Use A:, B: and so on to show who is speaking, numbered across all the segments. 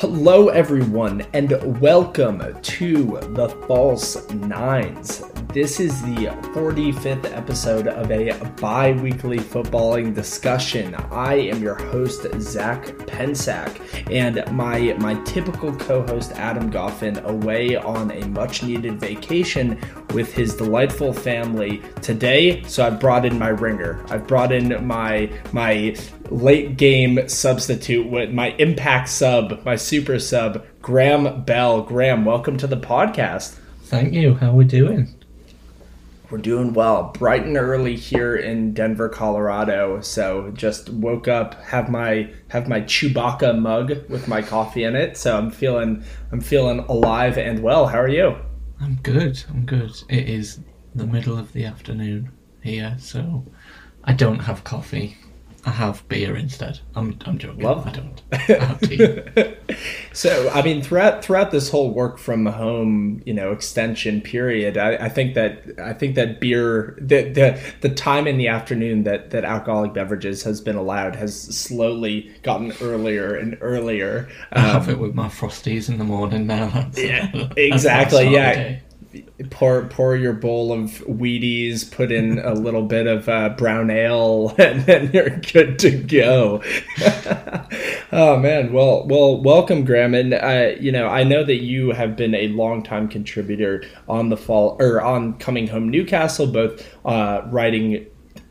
A: Hello, everyone, and welcome to the False Nines. This is the 45th episode of a bi weekly footballing discussion. I am your host, Zach Pensack, and my, my typical co host, Adam Goffin, away on a much needed vacation with his delightful family today. So I've brought in my ringer. I've brought in my, my late game substitute my impact sub, my super sub, Graham Bell. Graham, welcome to the podcast.
B: Thank you. How are we doing?
A: We're doing well. Bright and early here in Denver, Colorado. So just woke up, have my have my Chewbacca mug with my coffee in it. So I'm feeling I'm feeling alive and well. How are you?
B: I'm good. I'm good. It is the middle of the afternoon here, so I don't have coffee. I have beer instead. I'm, I'm joking. Love. I don't. I have tea.
A: so I mean, throughout throughout this whole work from home, you know, extension period, I, I think that I think that beer, the, the the time in the afternoon that that alcoholic beverages has been allowed has slowly gotten earlier and earlier.
B: Um, I have it with my frosties in the morning now.
A: That's, yeah, exactly. yeah pour pour your bowl of Wheaties, put in a little bit of uh, brown ale, and then you're good to go. oh man, well, well, welcome, Graham, and uh, you know I know that you have been a longtime contributor on the fall or on Coming Home Newcastle, both uh, writing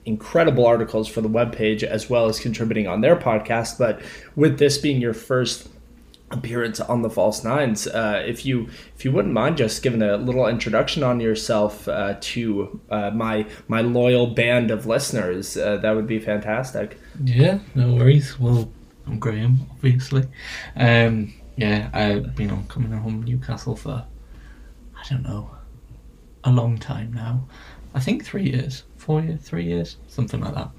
A: incredible articles for the webpage as well as contributing on their podcast. But with this being your first appearance on the False Nines. Uh, if you if you wouldn't mind just giving a little introduction on yourself uh, to uh, my my loyal band of listeners, uh, that would be fantastic.
B: Yeah, no worries. Well, I'm Graham, obviously. Um, yeah, I've been on coming home Newcastle for I don't know a long time now. I think three years, four years, three years, something like that.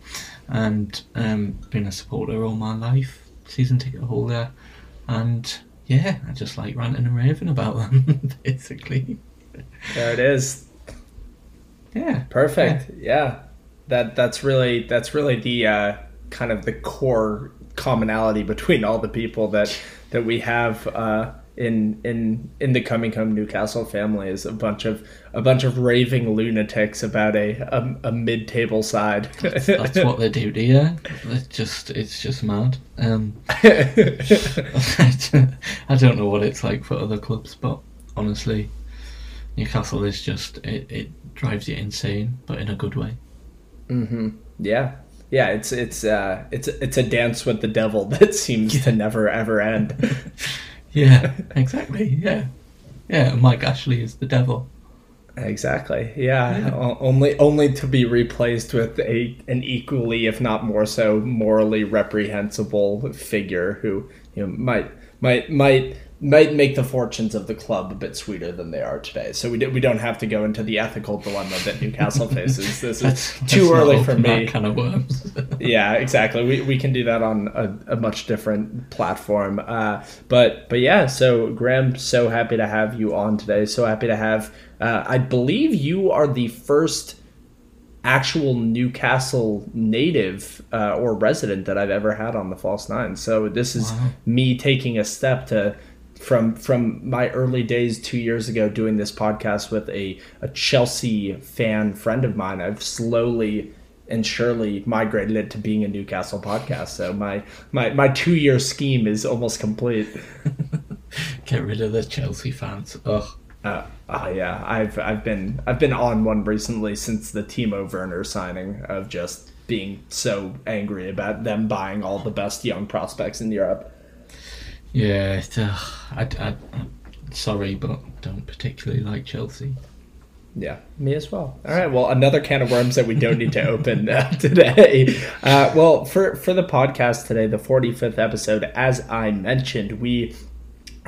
B: And um, been a supporter all my life, season ticket holder and yeah, I just like ranting and raving about them, basically.
A: There it is.
B: Yeah.
A: Perfect. Yeah. yeah. That that's really that's really the uh, kind of the core commonality between all the people that that we have uh, in in in the coming home Newcastle family is a bunch of a bunch of raving lunatics about a a, a mid table side.
B: that's, that's, what they do, dear. It's just it's just mad. Um, I don't know what it's like for other clubs, but honestly, Newcastle is just it, it drives you insane, but in a good way.
A: Mm-hmm. Yeah, yeah. It's it's uh it's it's a dance with the devil that seems yeah. to never ever end.
B: Yeah, exactly. Yeah, yeah. Mike Ashley is the devil.
A: Exactly. Yeah. yeah. Only only to be replaced with a an equally, if not more so, morally reprehensible figure who you know might might might might make the fortunes of the club a bit sweeter than they are today. So we, we don't have to go into the ethical dilemma that Newcastle faces. This is too early for me.
B: Kind of worms.
A: yeah, exactly. We, we can do that on a, a much different platform. Uh, but but yeah, so Graham, so happy to have you on today. So happy to have. Uh, I believe you are the first actual Newcastle native uh, or resident that I've ever had on the False Nine. So this is wow. me taking a step to from from my early days two years ago doing this podcast with a, a Chelsea fan friend of mine. I've slowly and surely migrated it to being a Newcastle podcast. So my my, my two year scheme is almost complete.
B: Get rid of the Chelsea fans. Ugh.
A: Uh, uh, yeah, I've I've been I've been on one recently since the Timo Werner signing of just being so angry about them buying all the best young prospects in Europe.
B: Yeah, uh, I, I, sorry, but don't particularly like Chelsea.
A: Yeah, me as well. All right, well, another can of worms that we don't need to open uh, today. Uh, well, for for the podcast today, the forty fifth episode, as I mentioned, we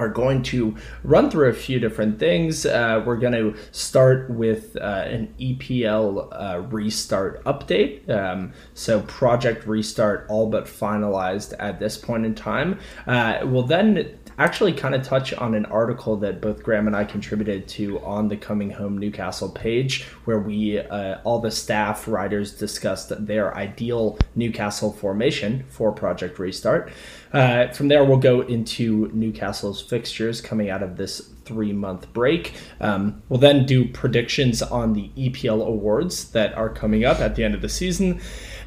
A: are going to run through a few different things. Uh, we're going to start with uh, an EPL uh, restart update. Um, so, Project Restart all but finalized at this point in time. Uh, we'll then actually kind of touch on an article that both Graham and I contributed to on the Coming Home Newcastle page, where we, uh, all the staff writers, discussed their ideal Newcastle formation for Project Restart. Uh, from there, we'll go into Newcastle's fixtures coming out of this three month break. Um, we'll then do predictions on the EPL awards that are coming up at the end of the season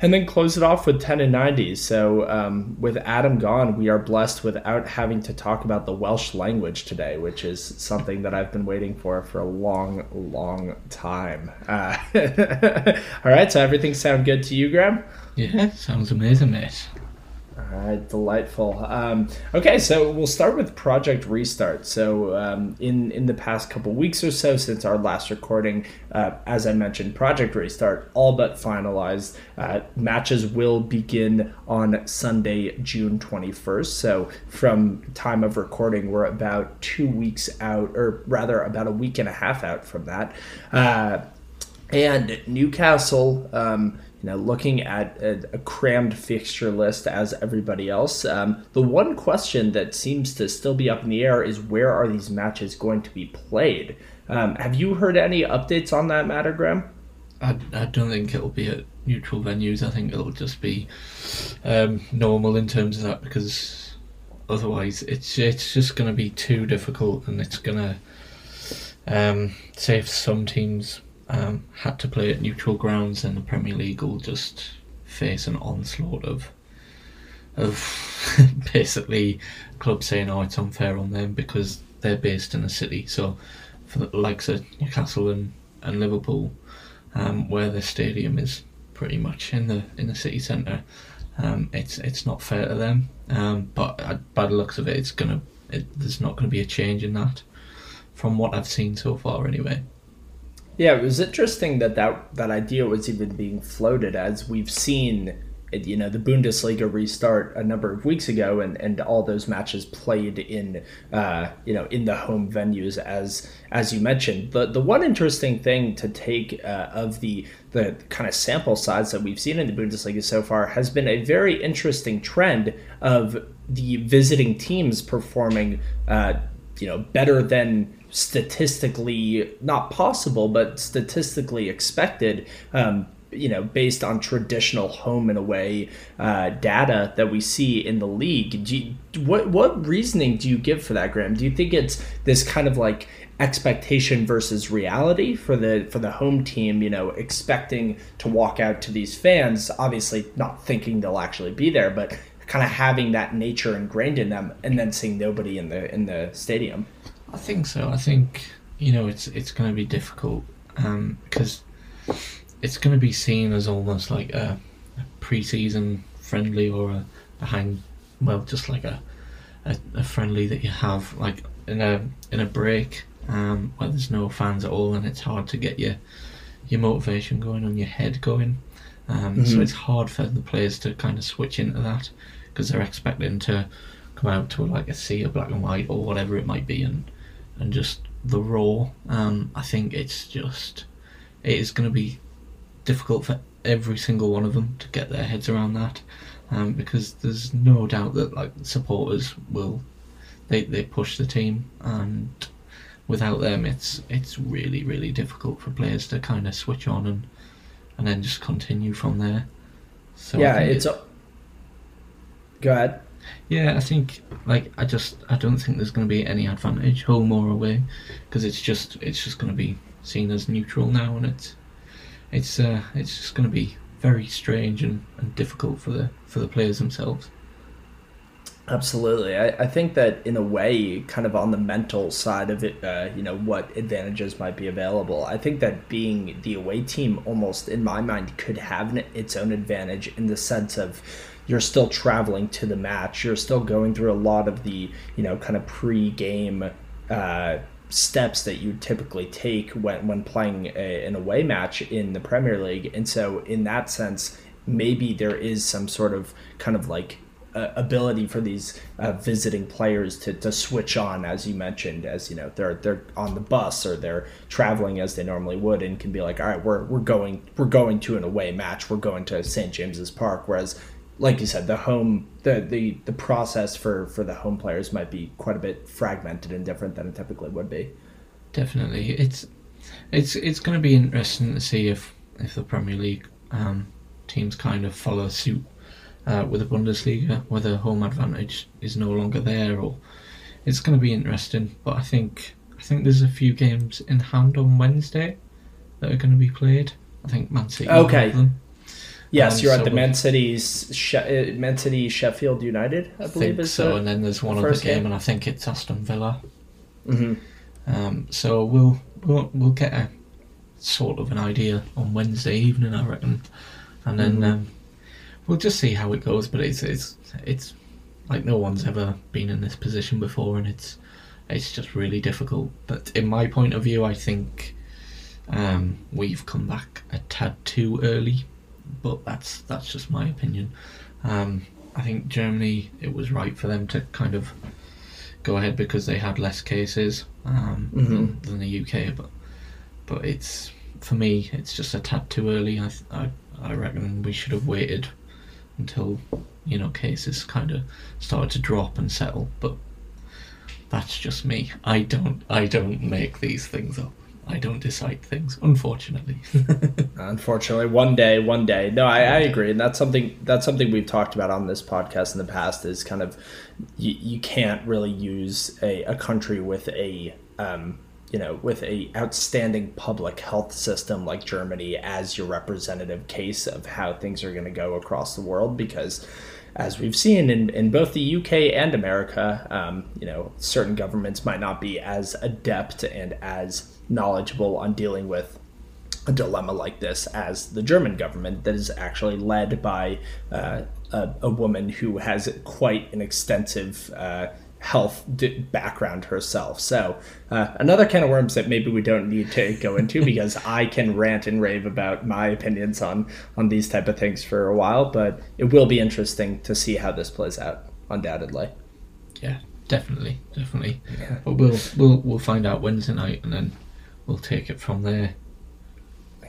A: and then close it off with 10 and 90. So, um, with Adam gone, we are blessed without having to talk about the Welsh language today, which is something that I've been waiting for for a long, long time. Uh, all right, so everything sound good to you, Graham?
B: Yeah, sounds amazing, mate.
A: Right, delightful. Um, okay, so we'll start with Project Restart. So, um, in in the past couple weeks or so since our last recording, uh, as I mentioned, Project Restart all but finalized. Uh, matches will begin on Sunday, June twenty first. So, from time of recording, we're about two weeks out, or rather, about a week and a half out from that. Uh, and Newcastle. Um, you know, looking at a, a, crammed fixture list as everybody else, um, the one question that seems to still be up in the air is where are these matches going to be played? Um, have you heard any updates on that matter, Graham?
B: I, I don't think it'll be at neutral venues. I think it'll just be um, normal in terms of that because otherwise it's it's just going to be too difficult and it's going to um, save some teams um, had to play at neutral grounds, and the Premier League will just face an onslaught of of basically clubs saying, "Oh, it's unfair on them because they're based in a city." So, for the likes of Newcastle and, and Liverpool, um, where the stadium is pretty much in the in the city centre, um, it's it's not fair to them. Um, but uh, by the looks of it, it's gonna it, there's not going to be a change in that, from what I've seen so far, anyway.
A: Yeah, it was interesting that, that that idea was even being floated as we've seen you know the Bundesliga restart a number of weeks ago, and, and all those matches played in uh, you know in the home venues as as you mentioned. The the one interesting thing to take uh, of the the kind of sample size that we've seen in the Bundesliga so far has been a very interesting trend of the visiting teams performing uh, you know better than statistically not possible, but statistically expected. Um, you know, based on traditional home and away uh, data that we see in the league. You, what what reasoning do you give for that, Graham? Do you think it's this kind of like expectation versus reality for the for the home team? You know, expecting to walk out to these fans, obviously not thinking they'll actually be there, but kind of having that nature ingrained in them, and then seeing nobody in the in the stadium.
B: I think so. I think you know it's it's going to be difficult um, because it's going to be seen as almost like a, a pre-season friendly or a, hang well just like a, a, a friendly that you have like in a in a break um, where there's no fans at all and it's hard to get your your motivation going and your head going. Um, mm-hmm. So it's hard for the players to kind of switch into that because they're expecting to come out to like a sea of black and white or whatever it might be and and just the raw. Um, I think it's just it is going to be difficult for every single one of them to get their heads around that, um, because there's no doubt that like supporters will they they push the team, and without them, it's it's really really difficult for players to kind of switch on and and then just continue from there.
A: So yeah, it's. A... Go ahead.
B: Yeah, I think like I just I don't think there's going to be any advantage home or away because it's just it's just going to be seen as neutral now, and it's it's uh, it's just going to be very strange and, and difficult for the for the players themselves.
A: Absolutely, I, I think that in a way, kind of on the mental side of it, uh, you know, what advantages might be available. I think that being the away team, almost in my mind, could have its own advantage in the sense of you're still traveling to the match. You're still going through a lot of the, you know, kind of pre-game uh, steps that you typically take when, when playing a, an away match in the Premier League. And so, in that sense, maybe there is some sort of kind of like uh, ability for these uh, visiting players to, to switch on, as you mentioned, as you know they're they're on the bus or they're traveling as they normally would, and can be like, all right, we're we're going we're going to an away match, we're going to St James's Park, whereas like you said, the home the the the process for for the home players might be quite a bit fragmented and different than it typically would be.
B: Definitely, it's it's it's going to be interesting to see if if the Premier League um, teams kind of follow suit uh, with the Bundesliga, whether home advantage is no longer there, or it's going to be interesting. But I think I think there's a few games in hand on Wednesday that are going to be played. I think Man City.
A: Okay. Yes, um, you're at the Man City's she- uh, Man City Sheffield United, I, I believe
B: is so. The, and then there's one other game, game, and I think it's Aston Villa.
A: Mm-hmm.
B: Um, so we'll, we'll we'll get a sort of an idea on Wednesday evening, I reckon, and then mm-hmm. um, we'll just see how it goes. But it's it's it's like no one's ever been in this position before, and it's it's just really difficult. But in my point of view, I think um, we've come back a tad too early but that's that's just my opinion. Um, I think Germany, it was right for them to kind of go ahead because they had less cases um, mm-hmm. than, than, the UK. But but it's for me, it's just a tad too early. I I, I reckon we should have waited until you know cases kind of started to drop and settle. But that's just me. I don't I don't make these things up. I don't decide things, unfortunately.
A: unfortunately, one day, one day. No, I, I, agree, and that's something that's something we've talked about on this podcast in the past. Is kind of you, you can't really use a, a country with a um, you know with a outstanding public health system like Germany as your representative case of how things are going to go across the world because as we've seen in, in both the UK and America, um, you know, certain governments might not be as adept and as knowledgeable on dealing with a dilemma like this as the German government that is actually led by uh, a, a, woman who has quite an extensive uh, health background herself. So uh, another kind of worms that maybe we don't need to go into because I can rant and rave about my opinions on on these type of things for a while, but it will be interesting to see how this plays out. Undoubtedly.
B: Yeah, definitely, definitely. Yeah. But we'll we'll we'll find out Wednesday night and then we'll take it from there.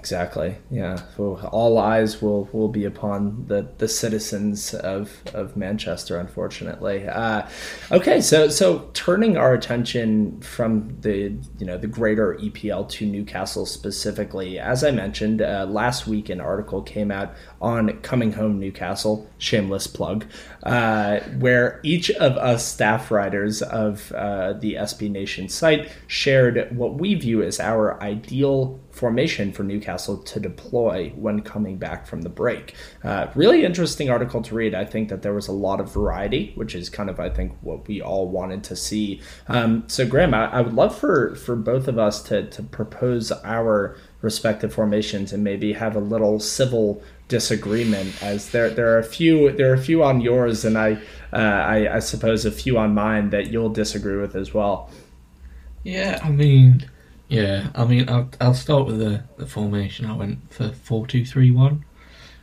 A: Exactly. Yeah. So all eyes will, will be upon the, the citizens of, of Manchester, unfortunately. Uh, okay, so so turning our attention from the you know the greater EPL to Newcastle specifically, as I mentioned uh, last week, an article came out on Coming Home Newcastle, shameless plug, uh, where each of us staff writers of uh, the SB Nation site shared what we view as our ideal formation for Newcastle to deploy when coming back from the break. Uh, really interesting article to read. I think that there was a lot of variety, which is kind of I think what we all wanted to see. Um, so Graham, I, I, would love for for both of us to to propose our respective formations and maybe have a little civil disagreement as there there are a few there are a few on yours and I, uh, I I suppose a few on mine that you'll disagree with as well.
B: Yeah, I mean yeah, I mean, I'll, I'll start with the, the formation. I went for 4 2 3 1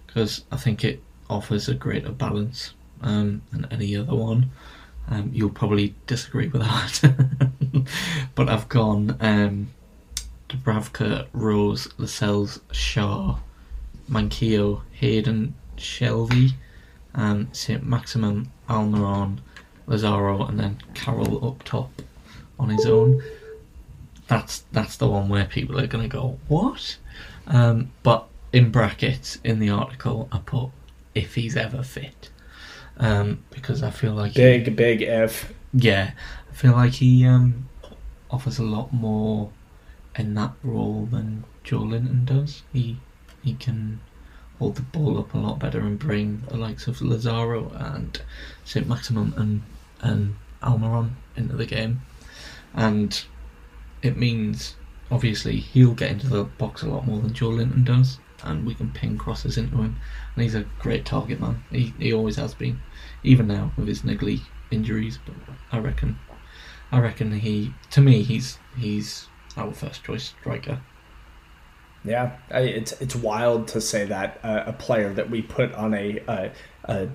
B: because I think it offers a greater balance um, than any other one. Um, you'll probably disagree with that. but I've gone um, Dubravka, Rose, Lascelles, Schär, Manquillo, Hayden, Shelvey, um, St. Maximin, Almiron, Lazaro, and then Carroll up top on his own that's that's the one where people are going to go what? Um, but in brackets in the article i put if he's ever fit. Um, because i feel like
A: big he, big F.
B: yeah i feel like he um, offers a lot more in that role than Joelinton does. He he can hold the ball up a lot better and bring the likes of lazaro and st maximin and and almiron into the game. And it means obviously he'll get into the box a lot more than Joelinton does, and we can ping crosses into him. And he's a great target man. He he always has been, even now with his niggly injuries. But I reckon, I reckon he to me he's he's our first choice striker.
A: Yeah, I, it's it's wild to say that uh, a player that we put on a, a a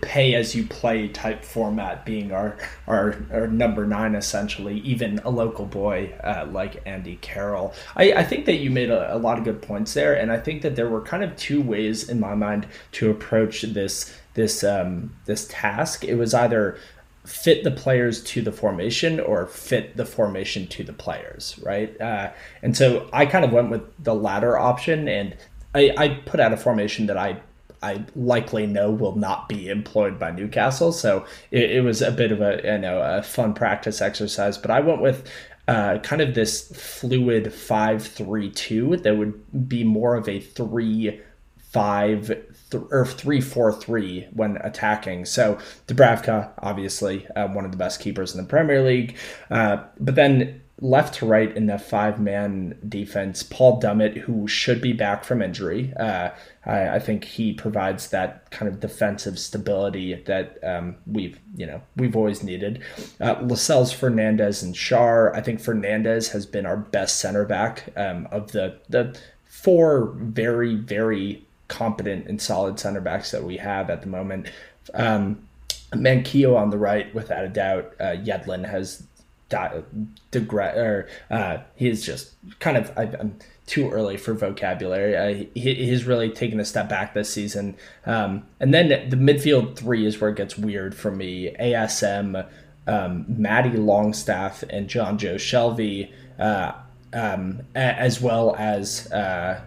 A: pay as you play type format being our, our, our number nine essentially even a local boy uh, like andy carroll. I, I think that you made a, a lot of good points there and i think that there were kind of two ways in my mind to approach this this um, this task. It was either fit the players to the formation or fit the formation to the players right? Uh, and so i kind of went with the latter option and I, I put out a formation that i I likely know will not be employed by Newcastle. So it, it was a bit of a you know a fun practice exercise. But I went with uh, kind of this fluid five three two that would be more of a three five or three four three when attacking. So Dubravka, obviously uh, one of the best keepers in the Premier League, uh, but then left to right in the five man defense, Paul Dummett, who should be back from injury. Uh, I, I, think he provides that kind of defensive stability that um, we've you know we've always needed. Uh, Lascelles, Fernandez, and Schär. I think Fernandez has been our best center back um, of the the four very very competent and solid center backs that we have at the moment. Um, Manquillo on the right, without a doubt. Uh, Yedlin has digre- or uh, he's just kind of I, am too early for vocabulary. Uh, he, he's really taken a step back this season. Um, and then the midfield three is where it gets weird for me. ASM, um, Matty Longstaff, and Jonjo Shelvey, uh, um, as well as. Uh,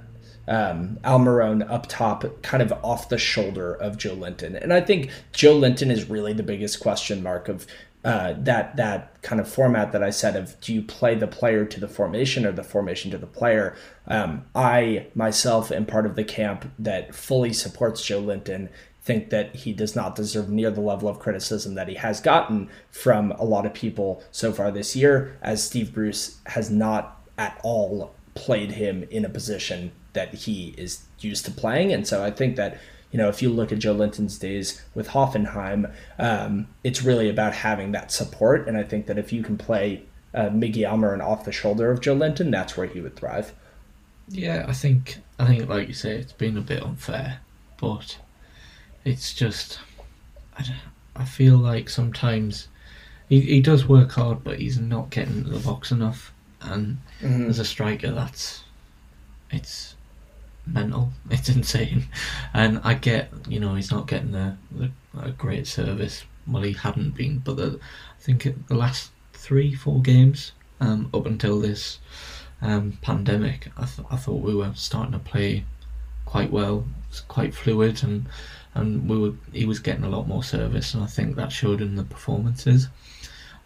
A: um, Almiron up top, kind of off the shoulder of Joelinton. And I think Joelinton is really the biggest question mark of uh, that that kind of format that I said of do you play the player to the formation or the formation to the player? Um, I myself am part of the camp that fully supports Joelinton. Think that he does not deserve near the level of criticism that he has gotten from a lot of people so far this year, as Steve Bruce has not at all played him in a position that he is used to playing, and so I think that you know, if you look at Joelinton's days with Hoffenheim, um, it's really about having that support. And I think that if you can play uh, Miggy Almiron off the shoulder of Joelinton, that's where he would thrive.
B: Yeah, I think I think like you say, it's been a bit unfair, but it's just I, I feel like sometimes he, he does work hard, but he's not getting the box enough. And mm-hmm. as a striker, that's it's mental. It's insane, and I get you know he's not getting the, the a great service. Well, he hadn't been, but the, I think the last three four games um, up until this um, pandemic, I, th- I thought we were starting to play quite well. Quite fluid, and and we were he was getting a lot more service, and I think that showed in the performances.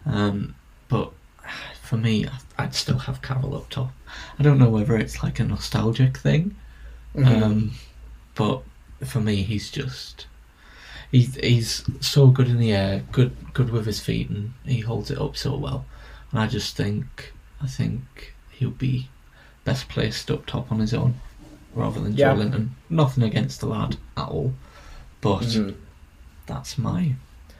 B: Um, but for me, I'd still have Carroll up top. I don't know whether it's like a nostalgic thing, Mm-hmm. Um, but for me, he's just he's he's so good in the air, good good with his feet, and he holds it up so well. And I just think I think he'll be best placed up top on his own rather than yeah. Joelinton. Nothing against the lad at all, but mm-hmm. that's my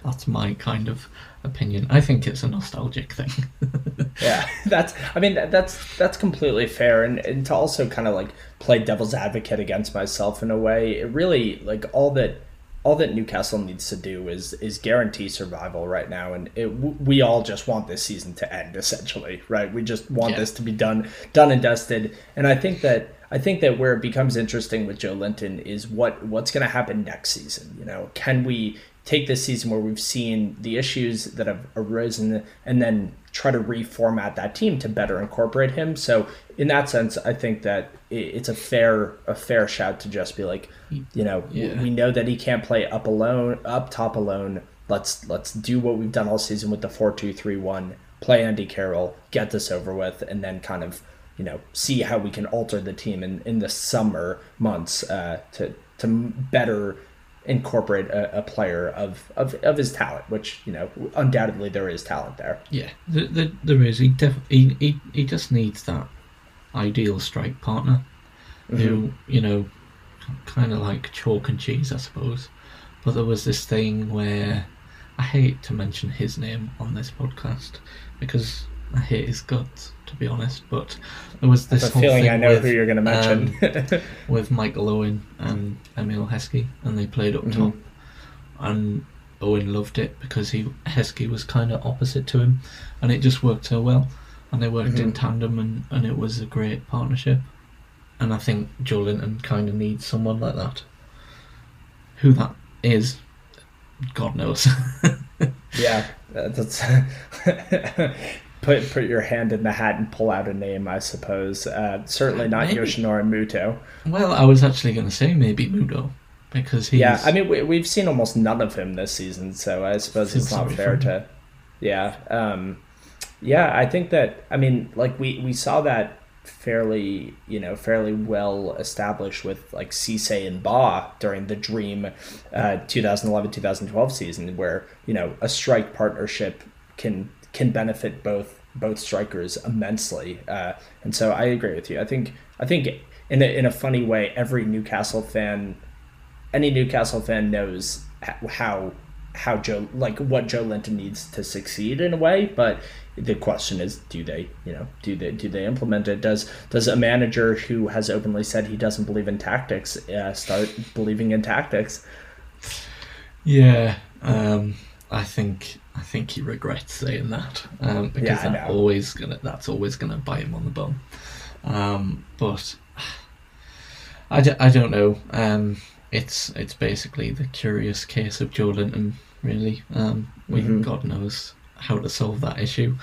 B: that's my kind of opinion. I think it's a nostalgic thing.
A: yeah, that's. I mean, that's that's completely fair, and, and to also kind of like play devil's advocate against myself in a way. It really like all that all that Newcastle needs to do is is guarantee survival right now, and it, we all just want this season to end essentially, right? We just want yeah. this to be done, done and dusted. And I think that I think that where it becomes interesting with Joelinton is what what's going to happen next season. You know, can we take this season where we've seen the issues that have arisen and then try to reformat that team to better incorporate him. So in that sense, I think that it's a fair a fair shout to just be like, you know, yeah. we know that he can't play up alone, up top alone. Let's let's do what we've done all season with the four two three one. Play Andy Carroll, get this over with, and then kind of you know see how we can alter the team in in the summer months uh, to to better incorporate a, a, player of, of of his talent, which you know undoubtedly there is talent there.
B: Yeah, the, the, there is. He, def- he he he just needs that ideal strike partner, mm-hmm. who you know, kind of like chalk and cheese, I suppose. But there was this thing where I hate to mention his name on this podcast because I hate his guts, to be honest. But there was this whole feeling I know with,
A: who you're going to mention
B: um, with Michael Owen and Emile Heskey, and they played up mm-hmm. top. and Owen loved it because he Heskey was kind of opposite to him, and it just worked so well, and they worked in
A: Mhm.
B: tandem, and, and it was a great partnership. And I think Joelinton kind of needs someone like that. Who that is, God knows.
A: Yeah, that's put put your hand in the hat and pull out a name, I suppose. Uh, certainly not
B: Maybe.
A: Yoshinori Muto.
B: well, I was actually going to say maybe Muto because he's
A: Yeah, I mean we, we've seen almost none of him this season, so I suppose it's not fair to. Yeah, um, yeah, I think that I mean like we we saw that fairly you know fairly well established with like Cisse and Ba during the Dream uh, 2011-2012 season where you know a strike partnership can can benefit both both strikers immensely uh, and so I agree with you I think I think in a, in a funny way every Newcastle fan any Newcastle fan knows how how Joe like what Joelinton needs to succeed in a way, but the question is, do they you know do they do they implement it? Does does a manager who has openly said he doesn't believe in tactics uh, start believing in tactics?
B: Yeah, um, I think I think he regrets saying that um, because
A: Yeah,
B: that always gonna that's always gonna bite him on the bum. Um, but I, d- I don't know. Um, it's it's basically the curious case of Joelinton, really. Um, we
A: Mhm.
B: God knows how to solve that issue,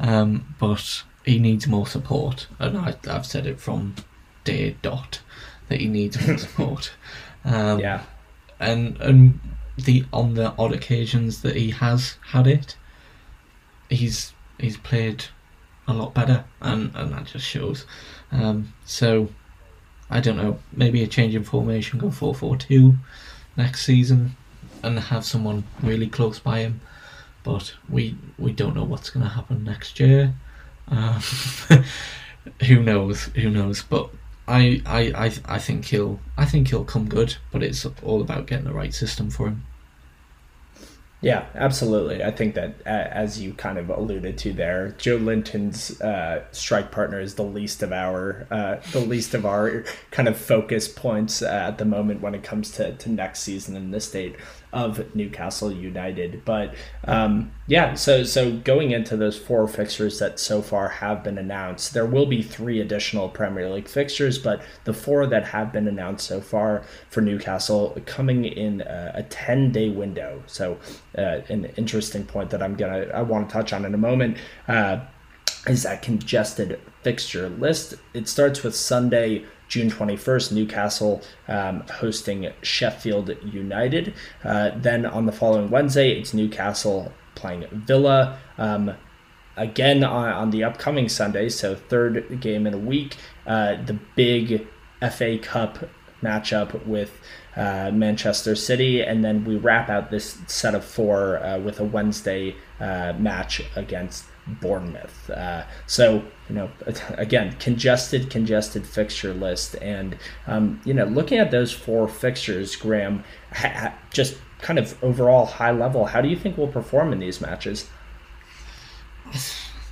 B: um, but he needs more support, and I, I've said it from day dot that he needs more support. Um,
A: Yeah,
B: and and the on the odd occasions that he has had it, he's he's played a lot better, and and that just shows. Um, so I don't know, maybe a change in formation, go four four two next season, and have someone really close by him. But we we don't know what's going to happen next year. Um, who knows? Who knows? But I, I, I, I think he'll I think he'll come good, but it's all about getting the right system for him.
A: Yeah, absolutely. I think that, as you kind of alluded to there, Joelinton's uh, strike partner is the least of our uh, the least of our kind of focus points uh, at the moment when it comes to, to next season in the state of Newcastle United. But um, yeah, so so going into those four fixtures that so far have been announced, there will be three additional Premier League fixtures, but the four that have been announced so far for Newcastle coming in uh, a ten day window. So uh, an interesting point that I'm gonna I want to touch on in a moment. Uh, is that congested fixture list. It starts with Sunday, June 21st, Newcastle um, hosting Sheffield United. Uh, then on the following Wednesday, it's Newcastle playing Villa. Um, again on, on the upcoming Sunday, so third game in a week, uh, the big FA Cup matchup with uh, Manchester City, and then we wrap out this set of four uh, with a Wednesday uh, match against Bournemouth. Uh, so you know, again, congested, congested fixture list, and um, you know, looking at those four fixtures, Graham, ha- just kind of overall high level, how do you think we'll perform in these matches?
B: I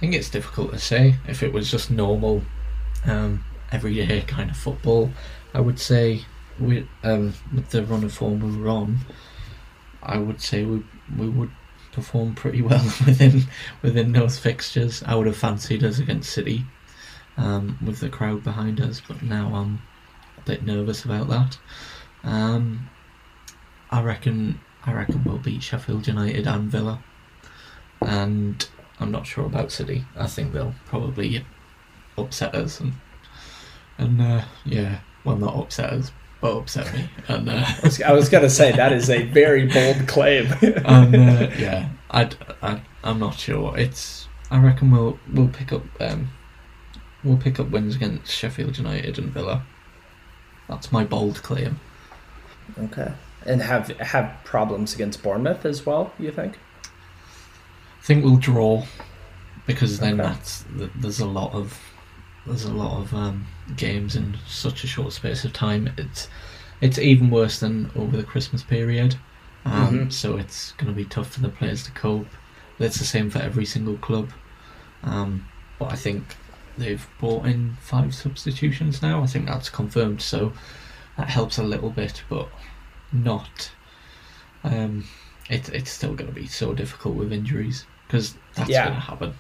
B: think it's difficult to say. If it was just normal, um, everyday kind of football, I would say we um, with the run of form we were on, I would say we we would perform pretty well within within those fixtures. I would have fancied us against City, um, with the crowd behind us, but now I'm a bit nervous about that. Um, I reckon I reckon we'll beat Sheffield United and Villa, and I'm not sure about City. I think they'll probably upset us and and uh, yeah, well not upset us, but upset me. And uh,
A: I was, was gonna say that is a very bold claim.
B: and uh, yeah, I I I'm not sure. It's I reckon we'll we'll pick up um we'll pick up wins against Sheffield United and Villa. That's my bold claim.
A: okay, and have have problems against Bournemouth as well. You think?
B: I think we'll draw because then
A: Okay.
B: that's there's a lot of there's a lot of um, games in such a short space of time. It's it's even worse than over the Christmas period, um,
A: Mhm.
B: so it's going to be tough for the players to cope. It's the same for every single club, um, but I think they've brought in five substitutions now. I think that's confirmed, so that helps a little bit, but not um, it, it's still going to be so difficult with injuries because that's
A: Yeah.
B: going to happen.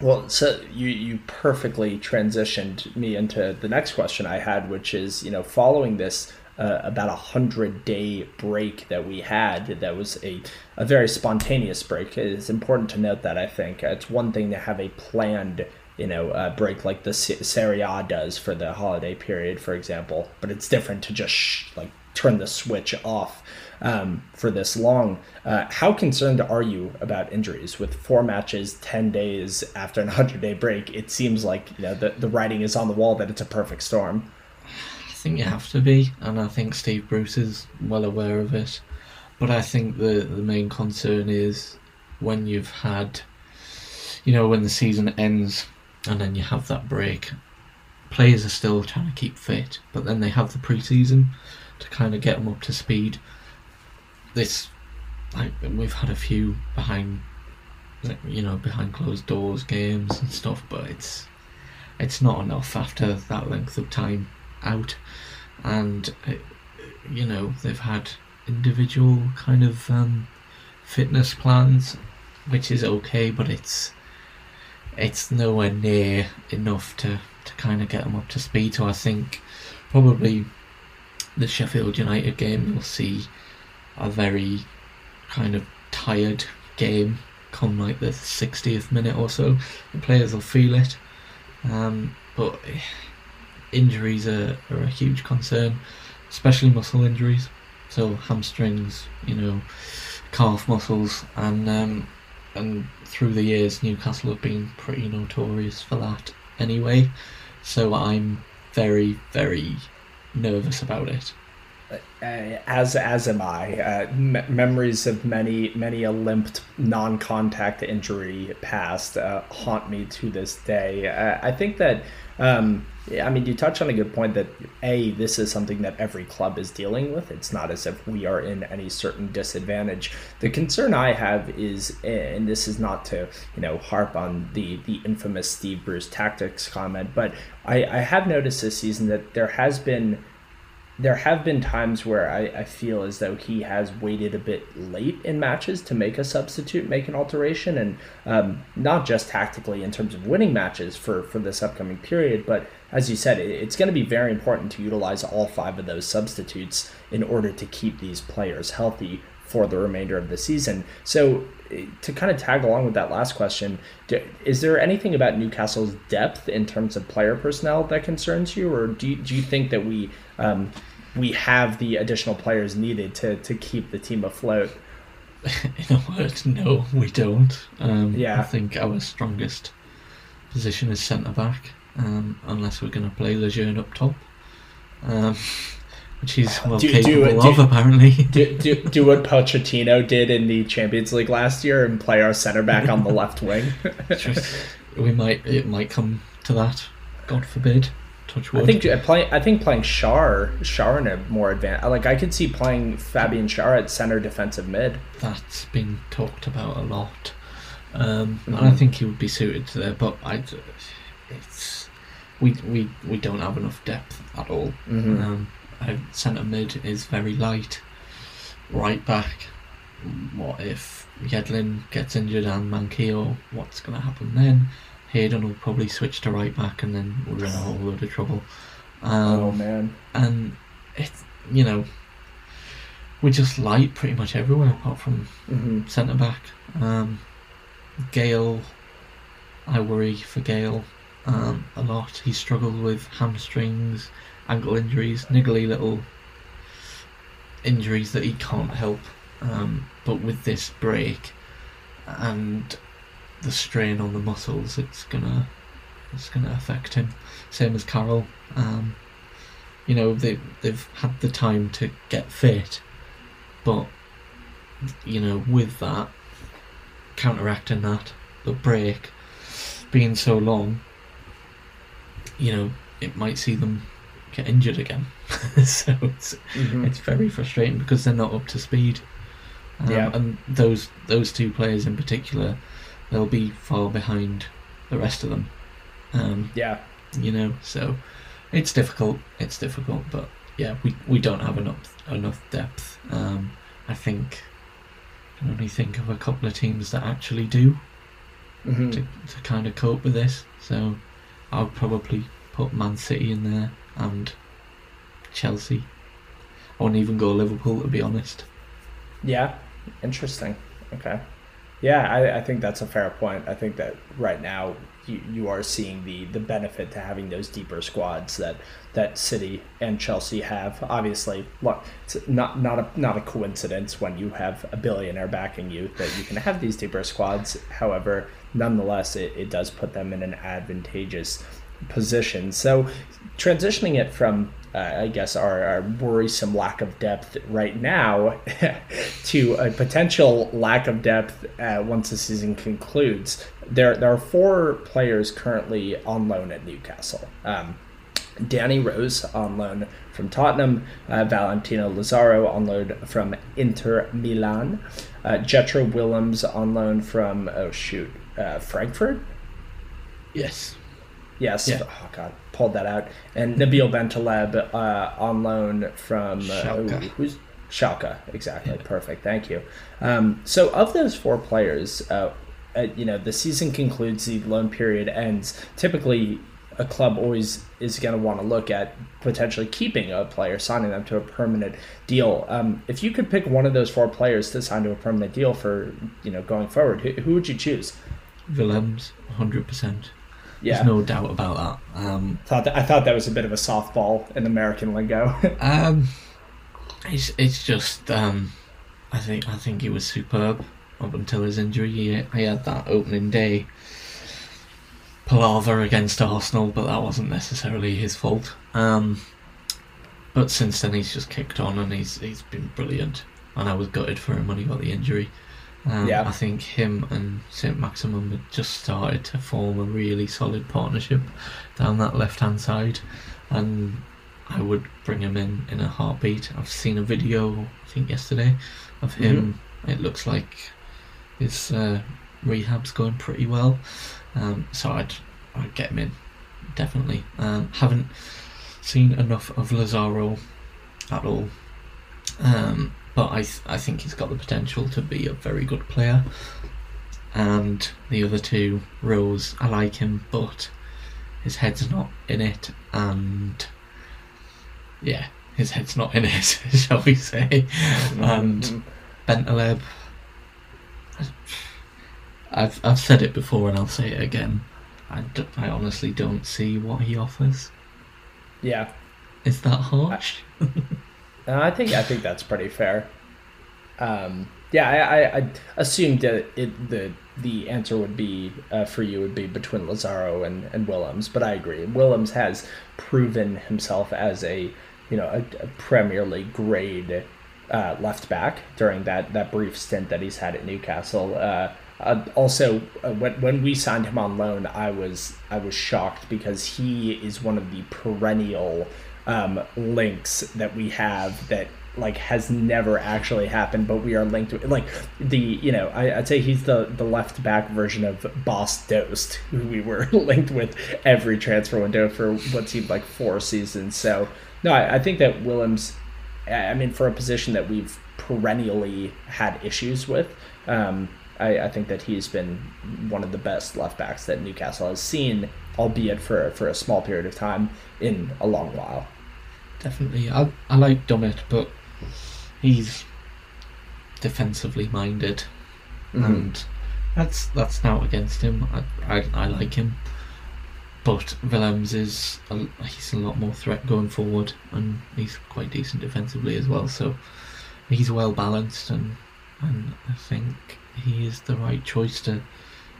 A: Well, so you you perfectly transitioned me into the next question I had, which is you know following this uh, about a hundred day break that we had, that was a a very spontaneous break. It's important to note that I think it's one thing to have a planned you know uh, break like the Se- Serie A does for the holiday period, for example, but it's different to just sh- like turn the switch off um, for this long. Uh, how concerned are you about injuries with four matches, 10 days after an 100 day break? It seems like you know, the, the writing is on the wall that it's a perfect storm.
B: I think you have to be, and I think Steve Bruce is well aware of it. But I think the the main concern is when you've had, you know, when the season ends and then you have that break. Players are still trying to keep fit, but then they have the pre-season to kind of get them up to speed. This, like, we've had a few behind, you know, behind closed doors games and stuff, but it's it's not enough after that length of time out, and uh, you know they've had individual kind of um, fitness plans, which is okay, but it's it's nowhere near enough to to kind of get them up to speed. So I think probably the Sheffield United game you'll see a very kind of tired game come like the 60th minute or so. The players will feel it. Um, but injuries are, are a huge concern, especially muscle injuries. So hamstrings, you know, calf muscles, and um, and through the years, Newcastle have been pretty notorious for that anyway. So I'm very, very nervous about it.
A: Uh, as as am I. Uh, me- memories of many many a limped non-contact injury past uh, haunt me to this day. Uh, I think that. Um, I mean, you touch on a good point that a this is something that every club is dealing with. It's not as if we are in any certain disadvantage. The concern I have is, and this is not to you know harp on the the infamous Steve Bruce tactics comment, but I, I have noticed this season that there has been there have been times where I, I feel as though he has waited a bit late in matches to make a substitute, make an alteration, and um, not just tactically in terms of winning matches for, for this upcoming period, but as you said, it, it's going to be very important to utilize all five of those substitutes in order to keep these players healthy for the remainder of the season. So, eh, to kind of tag along with that last question, do, is there anything about Newcastle's depth in terms of player personnel that concerns you, or do do you think that we um, we have the additional players needed to, to keep the team afloat?
B: In a word, no, we don't. Um,
A: Yeah.
B: I think our strongest position is centre back, um, unless we're going to play Lejeune up top, um, which he's well
A: Do- do-
B: capable
A: do-
B: of apparently.
A: Do, do, do what Pochettino did in the Champions League last year and play our center back on the left wing.
B: Just- we might it might come to that. God forbid. Touch wood.
A: I think uh, play, I think playing Schär Schär in a more advanced like I could see playing Fabian Schär at center defensive mid.
B: that's been talked about a lot, um, and I
A: Mhm.
B: think he would be suited to there. But I, it's we we we don't have enough depth at all.
A: Mhm.
B: Um, centre mid is very light. Right back, what if Yedlin gets injured and Manquillo? What's going to happen then? Hayden will probably switch to right back, and then we're in a whole load of trouble. Um,
A: oh man.
B: and it's you know we're just light pretty much everywhere apart from
A: hmm
B: centre back. Um, Gayle, I worry for Gayle um, a lot. He struggled with hamstrings, ankle injuries, niggly little injuries that he can't help. Um, but with this break and the strain on the muscles, it's gonna it's gonna affect him. Same as Carroll. Um, you know they they've had the time to get fit, but you know with that counteracting that the break being so long, you know it might see them get injured again. so it's
A: hmm
B: it's very frustrating because they're not up to speed. Um,
A: Yeah.
B: And those those two players in particular, they'll be far behind the rest of them. Um,
A: Yeah.
B: you know, so it's difficult. It's difficult, but yeah, we, we don't have enough enough depth. Um, I think I can only think of a couple of teams that actually do
A: Mhm.
B: to, to kind of cope with this. So I'll probably put Man City in there and Chelsea. I wouldn't even go Liverpool to be honest.
A: Yeah, interesting. Okay. Yeah, I, I think that's a fair point. I think that right now you, you are seeing the, the benefit to having those deeper squads that, that City and Chelsea have. Obviously, look, it's not not a not a coincidence when you have a billionaire backing you that you can have these deeper squads. However, nonetheless, it, it does put them in an advantageous position. So, transitioning it from uh, I guess our, our worrisome lack of depth right now to a potential lack of depth uh, once the season concludes. There, there are four players currently on loan at Newcastle. Um, Danny Rose on loan from Tottenham, uh, Valentino Lazaro on loan from Inter Milan, uh, Jetro Willems on loan from oh shoot uh, Frankfurt.
B: Yes.
A: Yes.
B: Yeah.
A: Oh God, pulled that out. And Nabil Bentaleb uh, on loan from uh,
B: Schalke.
A: ooh, who's Schalke? Exactly. Perfect. Thank you. Um, so of those four players, uh, uh, you know, the season concludes, the loan period ends. Typically, a club always is going to want to look at potentially keeping a player, signing them to a permanent deal. Um, if you could pick one of those four players to sign to a permanent deal for, you know, going forward, who, who would you choose?
B: Willems, hundred percent.
A: Yeah.
B: There's no doubt about that. Um,
A: Thought that, I thought that was a bit of a softball in American lingo.
B: um, it's it's just um, I think I think he was superb up until his injury. He, he had that opening day palaver against Arsenal, but that wasn't necessarily his fault. Um, but since then, he's just kicked on and he's he's been brilliant. And I was gutted for him when he got the injury. Um,
A: Yeah.
B: I think him and Saint Maximin had just started to form a really solid partnership down that left hand side, and I would bring him in in a heartbeat. I've seen a video, I think yesterday, of him. It looks like his uh, rehab's going pretty well, um, so I'd I'd get him in definitely. Um, haven't seen enough of Lazaro at all, um, but I th- I think he's got the potential to be a very good player. And the other two, Rose, I like him, but his head's not in it, and yeah, his head's not in it, shall we say? And Bentaleb, I've I've said it before and I'll say it again. I, d- I honestly don't see what he offers.
A: yeah,
B: Is that harsh?
A: Uh, I think I think that's pretty fair. Um, yeah, I, I, I assumed that it the the answer would be uh, for you would be between Lazaro and, and Willems, but I agree. Willems has proven himself as a you know a, a Premier League grade uh, left back during that, that brief stint that he's had at Newcastle. Uh, uh, also, uh, when when we signed him on loan, I was I was shocked because he is one of the perennial um, links that we have that like has never actually happened, but we are linked to like the you know I, I'd say he's the the left back version of Bas Dost, who we were linked with every transfer window for what seemed like four seasons. So no, I, I think that Willems, I I mean, for a position that we've perennially had issues with. Um, I, I think that he's been one of the best left backs that Newcastle has seen, albeit for for a small period of time in a long while.
B: Definitely. I I like Dummett, but he's defensively minded, and that's that's now against him. I, I I like him, but Willems is a, he's a lot more threat going forward, and he's quite decent defensively as well. So he's well balanced, and and I think he is the right choice to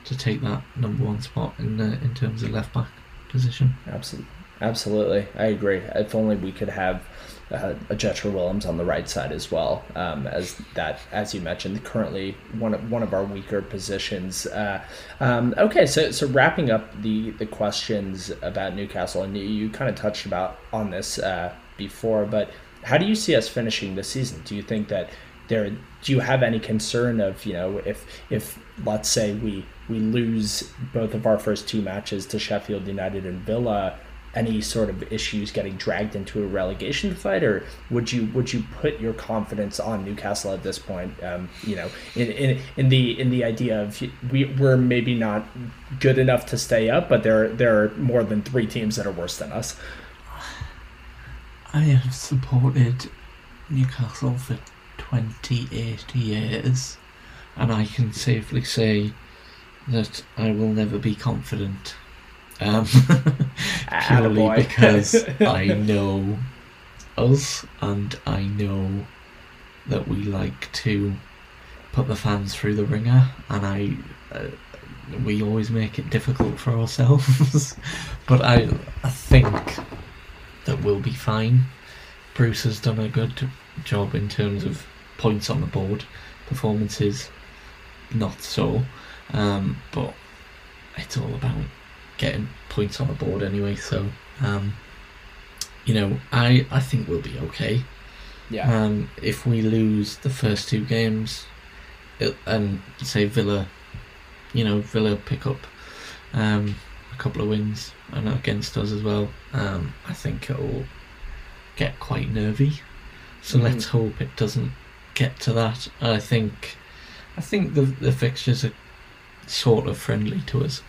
B: to take that number one spot in uh, in terms of left back position.
A: Absolutely, absolutely, I agree. If only we could have uh, a Jetro Willems on the right side as well, um, as that, as you mentioned, currently one of one of our weaker positions. Uh, um, okay, so so wrapping up the the questions about Newcastle, and you, you kind of touched about on this uh, before, but how do you see us finishing the season? Do you think that there? Do you have any concern of you know if if let's say we we lose both of our first two matches to Sheffield United and Villa? Any sort of issues getting dragged into a relegation fight, or would you would you put your confidence on Newcastle at this point? Um, you know, in, in in the in the idea of we we're maybe not good enough to stay up, but there there are more than three teams that are worse than us.
B: I have supported Newcastle for 28 years, and I can safely say that I will never be confident. Um, purely because I know us and I know that we like to put the fans through the ringer, and I. Uh, we always make it difficult for ourselves, but I I think that we'll be fine. Bruce has done a good job in terms of points on the board, performances not so, um, but it's all about getting points on the board anyway. So, um, you know, I I think we'll be okay.
A: Yeah.
B: Um, if we lose the first two games, it, and say Villa, you know, Villa pick up um, a couple of wins and against us as well, um, I think it'll get quite nervy. So
A: Mhm.
B: let's hope it doesn't get to that. I think, I think the the fixtures are sort of friendly to us.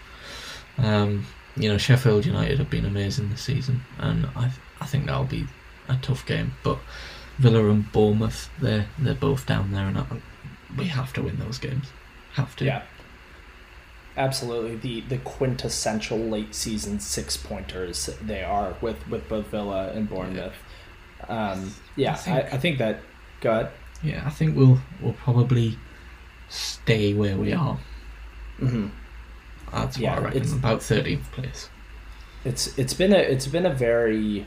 B: Um, you know, Sheffield United have been amazing this season, and I I think that'll be a tough game. But Villa and Bournemouth, they're they're both down there, and I, we have to win those games. Have to.
A: Yeah. Absolutely, the the quintessential late season six pointers they are with with both Villa and Bournemouth. Um, yeah,
B: I
A: I
B: think-
A: I, think that. Go ahead.
B: Yeah, I think we'll we'll probably stay where we are.
A: hmm
B: That's
A: Yeah,
B: what I
A: it's-
B: About thirteenth place.
A: It's it's been a it's been a very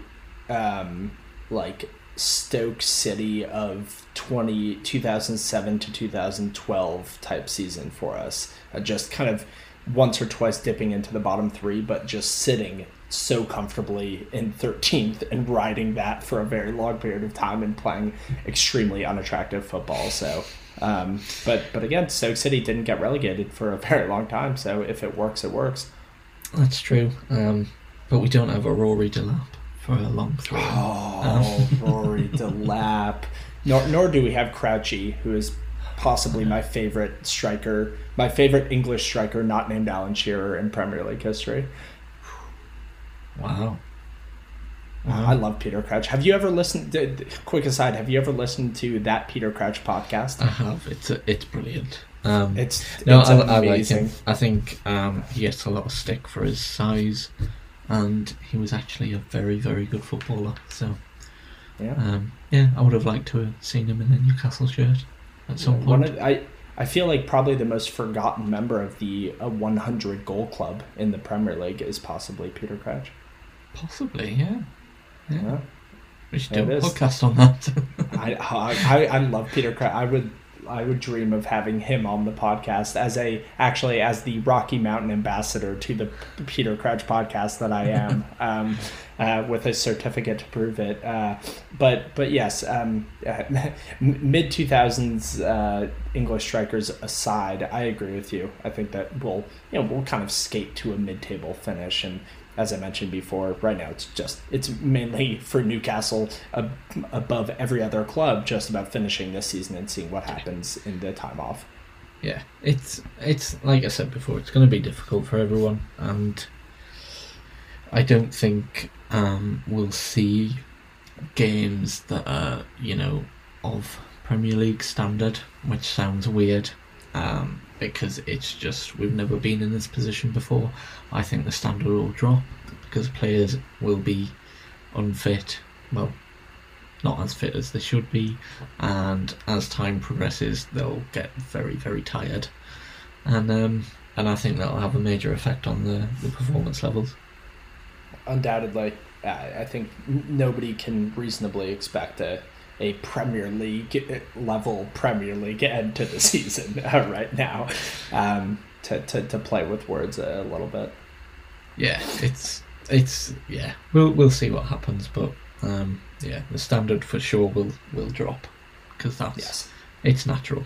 A: um, like Stoke City of 20, 2007 to 2012 type season for us. Uh, just kind of once or twice dipping into the bottom three, but just sitting so comfortably in 13th and riding that for a very long period of time and playing extremely unattractive football. So, um, but but again, Stoke City didn't get relegated for a very long time. So if it works, it works.
B: That's true. Um, but we don't have a Rory Delap for a long throw.
A: Oh, Rory Delap. Nor, nor do we have Crouchy, who is possibly my favorite striker, my favorite English striker not named Alan Shearer in Premier League history.
B: Wow.
A: I love Peter Crouch. Have you ever listened? d- Quick aside: Have you ever listened to that Peter Crouch podcast?
B: I have. It's it's brilliant. Um,
A: It's
B: no,
A: it's
B: I, I like him. I think um, he gets a lot of stick for his size, and he was actually a very very good footballer. So
A: Yeah.
B: um, yeah, I would have liked to have seen him in a Newcastle shirt at some
A: One
B: point.
A: of, I I feel like probably the most forgotten member of the uh, 100 goal club in the Premier League is possibly Peter Crouch.
B: Possibly, yeah. Yeah.
A: Yeah.
B: We should do a
A: is.
B: podcast on that.
A: I, I I love Peter Crouch. I would I would dream of having him on the podcast as a actually as the Rocky Mountain ambassador to the Peter Crouch podcast that I am, um, uh, with a certificate to prove it. Uh, but but yes, um, mid two thousands uh, English strikers aside, I agree with you. I think that we'll you know we'll kind of skate to a mid table finish and. As I mentioned before, right now it's just it's mainly for Newcastle ab- above every other club, just about finishing this season and seeing what happens in the time off.
B: yeah, it's it's like I said before, it's going to be difficult for everyone, and I don't think um, we'll see games that are you know of Premier League standard, which sounds weird. Um, because it's just we've never been in this position before. I think the standard will drop because players will be unfit. Well, not as fit as they should be, and as time progresses, they'll get very, very tired, and um, and I think that'll have a major effect on the, the performance levels.
A: Undoubtedly, I think nobody can reasonably expect a a Premier League level Premier League end to the season uh, right now. Um, to, to, to play with words a little bit.
B: Yeah, it's it's yeah. We'll we'll see what happens, but um, yeah, the standard for sure will will drop because that's
A: Yes.
B: it's natural.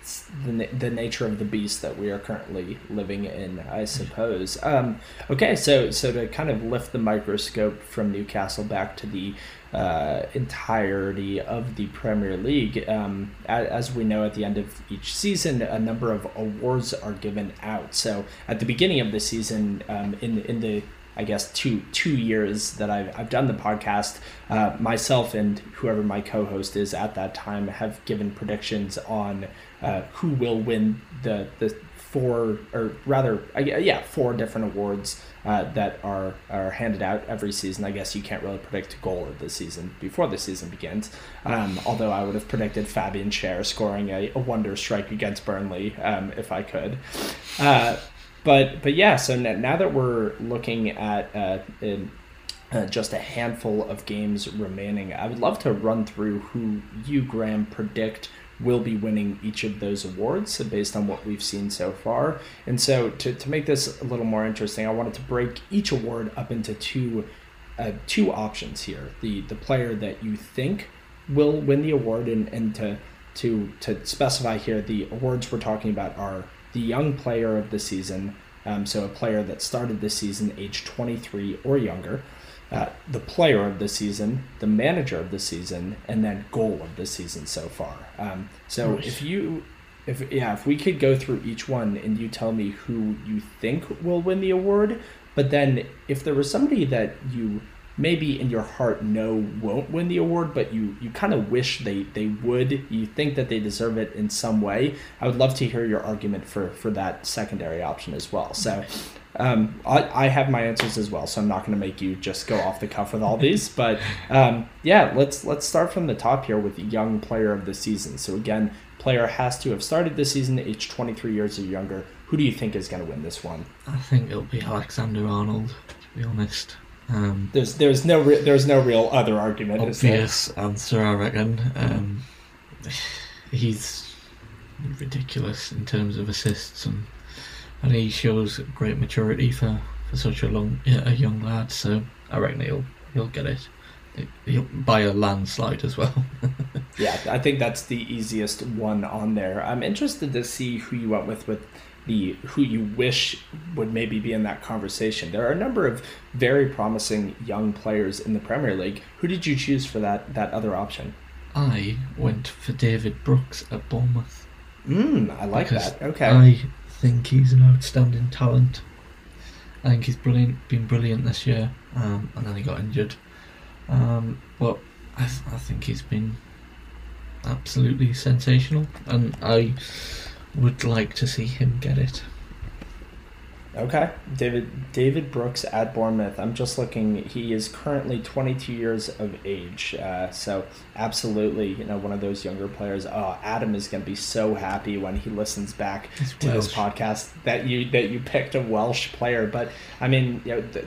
A: It's the, the nature of the beast that we are currently living in, I suppose. Um, okay, so so to kind of lift the microscope from Newcastle back to the uh, entirety of the Premier League, um, as we know, at the end of each season, a number of awards are given out. So at the beginning of the season, um, in in the I guess two two years that I've, I've done the podcast, uh, myself and whoever my co-host is at that time have given predictions on uh, who will win the the four or rather yeah four different awards uh, that are are handed out every season. I guess you can't really predict goal of the season before the season begins. Um, although I would have predicted Fabian Schär scoring a, a wonder strike against Burnley um, if I could. Uh, but but yeah, so now that we're looking at uh, in, uh, just a handful of games remaining, I would love to run through who you, Graham, predict will be winning each of those awards based on what we've seen so far. And so to, to make this a little more interesting, I wanted to break each award up into two uh, two options here. The the player that you think will win the award and, and to to to specify here the awards we're talking about are the young player of the season, um, so a player that started this season age 23 or younger, uh, the player of the season, the manager of the season, and then goal of the season so far. Um, so if you, if yeah, if we could go through each one and you tell me who you think will win the award, but then if there was somebody that you maybe in your heart know won't win the award, but you you kind of wish they they would. You think that they deserve it in some way. I would love to hear your argument for for that secondary option as well. So. Um, I, I have my answers as well, so I'm not going to make you just go off the cuff with all these. But um, yeah, let's let's start from the top here with young player of the season. So again, player has to have started the season age 23 years or younger. Who do you think is going to win this one?
B: I think it'll be Alexander Arnold. To be honest,
A: um, there's there's no re- there's no real other argument.
B: Obvious answer, I reckon. Um, he's ridiculous in terms of assists, and and he shows great maturity for, for such a long a young lad. So I reckon he'll he'll get it. He'll, by a landslide as well.
A: yeah, I think that's the easiest one on there. I'm interested to see who you went with with the who you wish would maybe be in that conversation. There are a number of very promising young players in the Premier League. Who did you choose for that that other option?
B: I went for David Brooks at Bournemouth.
A: Mm, I like that. Okay.
B: I think he's an outstanding talent. I think he's brilliant, been brilliant this year, um, and then he got injured. Um, but I, th- I think he's been absolutely sensational, and I would like to see him get it.
A: Okay, David David Brooks at Bournemouth. I'm just looking. He is currently 22 years of age. Uh, so absolutely, you know, one of those younger players. Oh, Adam is going to be so happy when he listens back it's to Welsh. this podcast that you that you picked a Welsh player. But I mean, you know, the,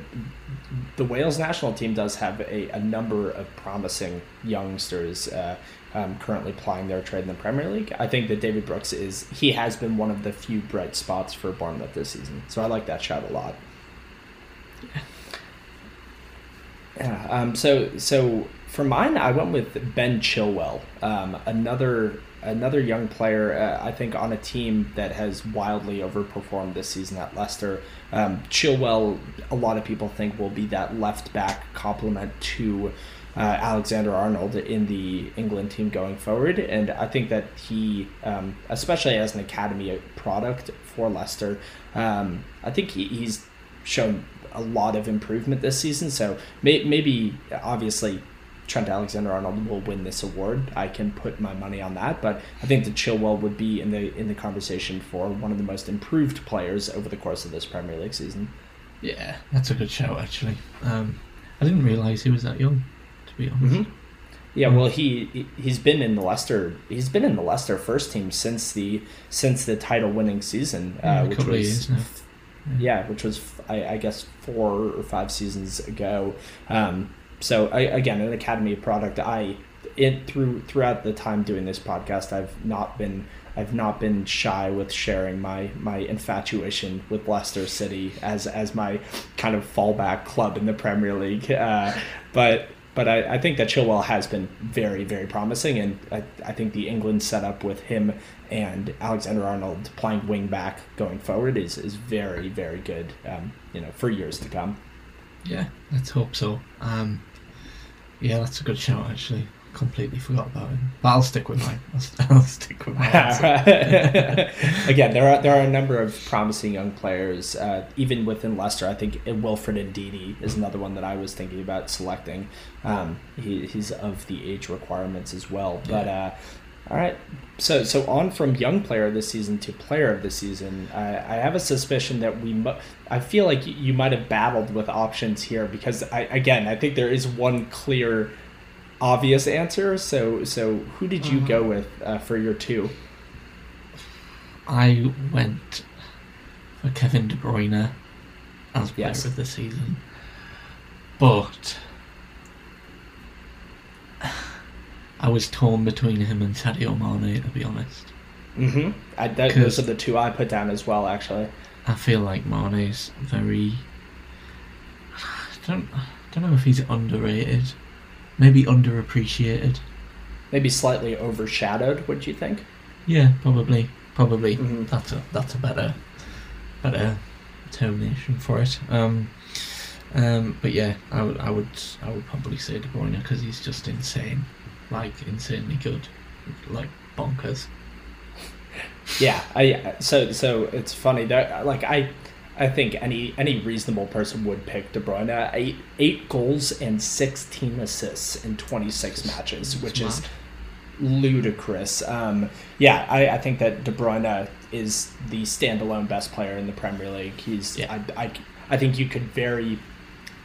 A: the Wales national team does have a, a number of promising youngsters. Uh, um, currently plying their trade in the Premier League. I think that David Brooks is he has been one of the few bright spots for Bournemouth this season. So I like that shot a lot. Yeah. Yeah. Um, so so for mine, I went with Ben Chilwell, um, another another young player. Uh, I think on a team that has wildly overperformed this season at Leicester. Um, Chilwell, a lot of people think will be that left back complement to uh, Alexander Arnold in the England team going forward. And I think that he, um, especially as an academy product for Leicester, um, I think he, he's shown a lot of improvement this season. So may, maybe, obviously, Trent Alexander Arnold will win this award. I can put my money on that, but I think that Chilwell would be in the in the conversation for one of the most improved players over the course of this Premier League season.
B: Yeah, that's a good shout actually. Um, I didn't realize he was that young be honest. Mm-hmm.
A: Yeah, well, he he's been in the Leicester he's been in the Leicester first team since the since the title winning season, uh, yeah, which was yeah. yeah. which was I, I, guess four or five seasons ago. Um, so I, again, an academy product. I it through throughout the time doing this podcast, I've not been I've not been shy with sharing my my infatuation with Leicester City as as my kind of fallback club in the Premier League. Uh, but but I, I, think that Chilwell has been very, very promising, and I, I think the England setup with him and Alexander Arnold playing wing back going forward is, is very, very good. Um, you know, for years to come.
B: Yeah, let's hope so. Um, yeah, that's a good shout actually completely forgot about him. But I'll stick with mine. I'll, I'll stick with mine.
A: Again, there are there are a number of promising young players, uh, even within Leicester. I think Wilfred Ndidi is another one that I was thinking about selecting. Um, he, he's of the age requirements as well. But uh, all right, so so on from young player of the season to player of the season. I, I have a suspicion that we. Mu- I feel like you might have battled with options here because I again I think there is one clear obvious answer. So, so who did you go with uh, for your two?
B: I went for Kevin De Bruyne as player yes. of the season, but I was torn between him and Sadio Mane. To be honest.
A: Mm-hmm. I, that, those are the two I put down as well. Actually,
B: I feel like Mane's very. I don't. I don't know if he's underrated maybe underappreciated.
A: Maybe slightly overshadowed. Would you think?
B: Yeah, probably. Probably mm-hmm. that's a that's a better better termination for it. Um, um, but yeah, I would I would I would probably say De Bruyne because he's just insane, like insanely good, like bonkers.
A: Yeah, I so so it's funny that like I I think any any reasonable person would pick De Bruyne. Eight eight goals and sixteen assists in twenty six matches, which is ludicrous. Um, yeah, I, I think that De Bruyne is the standalone best player in the Premier League. He's yeah. I, I, I think you could very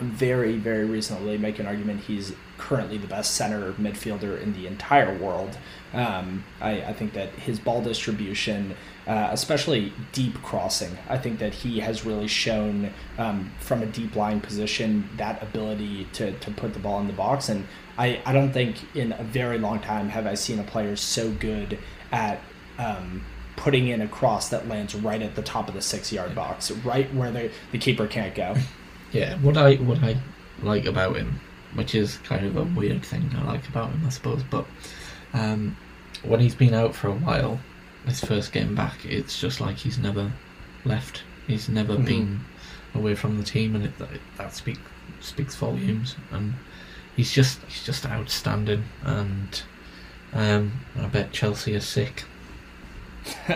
A: very very reasonably make an argument he's currently the best center midfielder in the entire world. Um, I, I think that his ball distribution uh, especially deep crossing. I think that he has really shown um, from a deep line position that ability to, to put the ball in the box. And I, I don't think in a very long time have I seen a player so good at um, putting in a cross that lands right at the top of the six yard box, right where the, the keeper can't go.
B: Yeah, what I what I like about him, which is kind of a weird thing I like about him, I suppose, but um, when he's been out for a while, his first game back, it's just like he's never left. He's never mm-hmm. been away from the team, and it, that, that speak, speaks volumes. And he's just he's just outstanding. And um, I bet Chelsea are sick.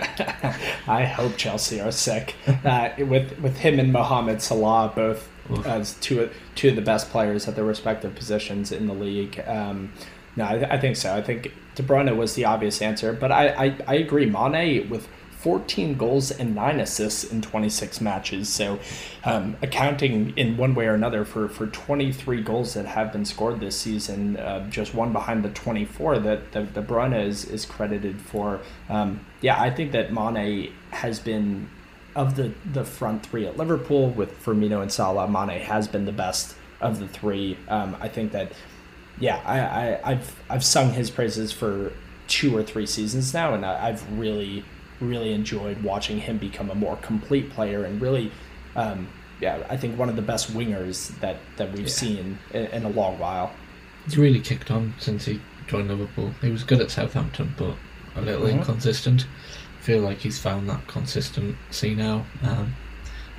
A: I hope Chelsea are sick. Uh, with with him and Mohamed Salah both As two two of the best players at their respective positions in the league. Um, no, I, I, think so. I think De Bruyne was the obvious answer, but I, I, I agree. Mane with 14 goals and 9 assists in 26 matches. So, um, accounting in one way or another for, for 23 goals that have been scored this season, uh, just one behind the 24 that the, De Bruyne is, is credited for. Um, yeah, I think that Mane has been, of the, the front three at Liverpool with Firmino and Salah, Mane has been the best of the three. Um, I think that yeah, I, I I've I've sung his praises for two or three seasons now, and I, have really really enjoyed watching him become a more complete player and really. Um, yeah, I think one of the best wingers that, that we've yeah. seen in, in, a long while.
B: He's really kicked on since he joined Liverpool. He was good at Southampton, but a little mm-hmm. inconsistent. I feel like he's found that consistency now, um,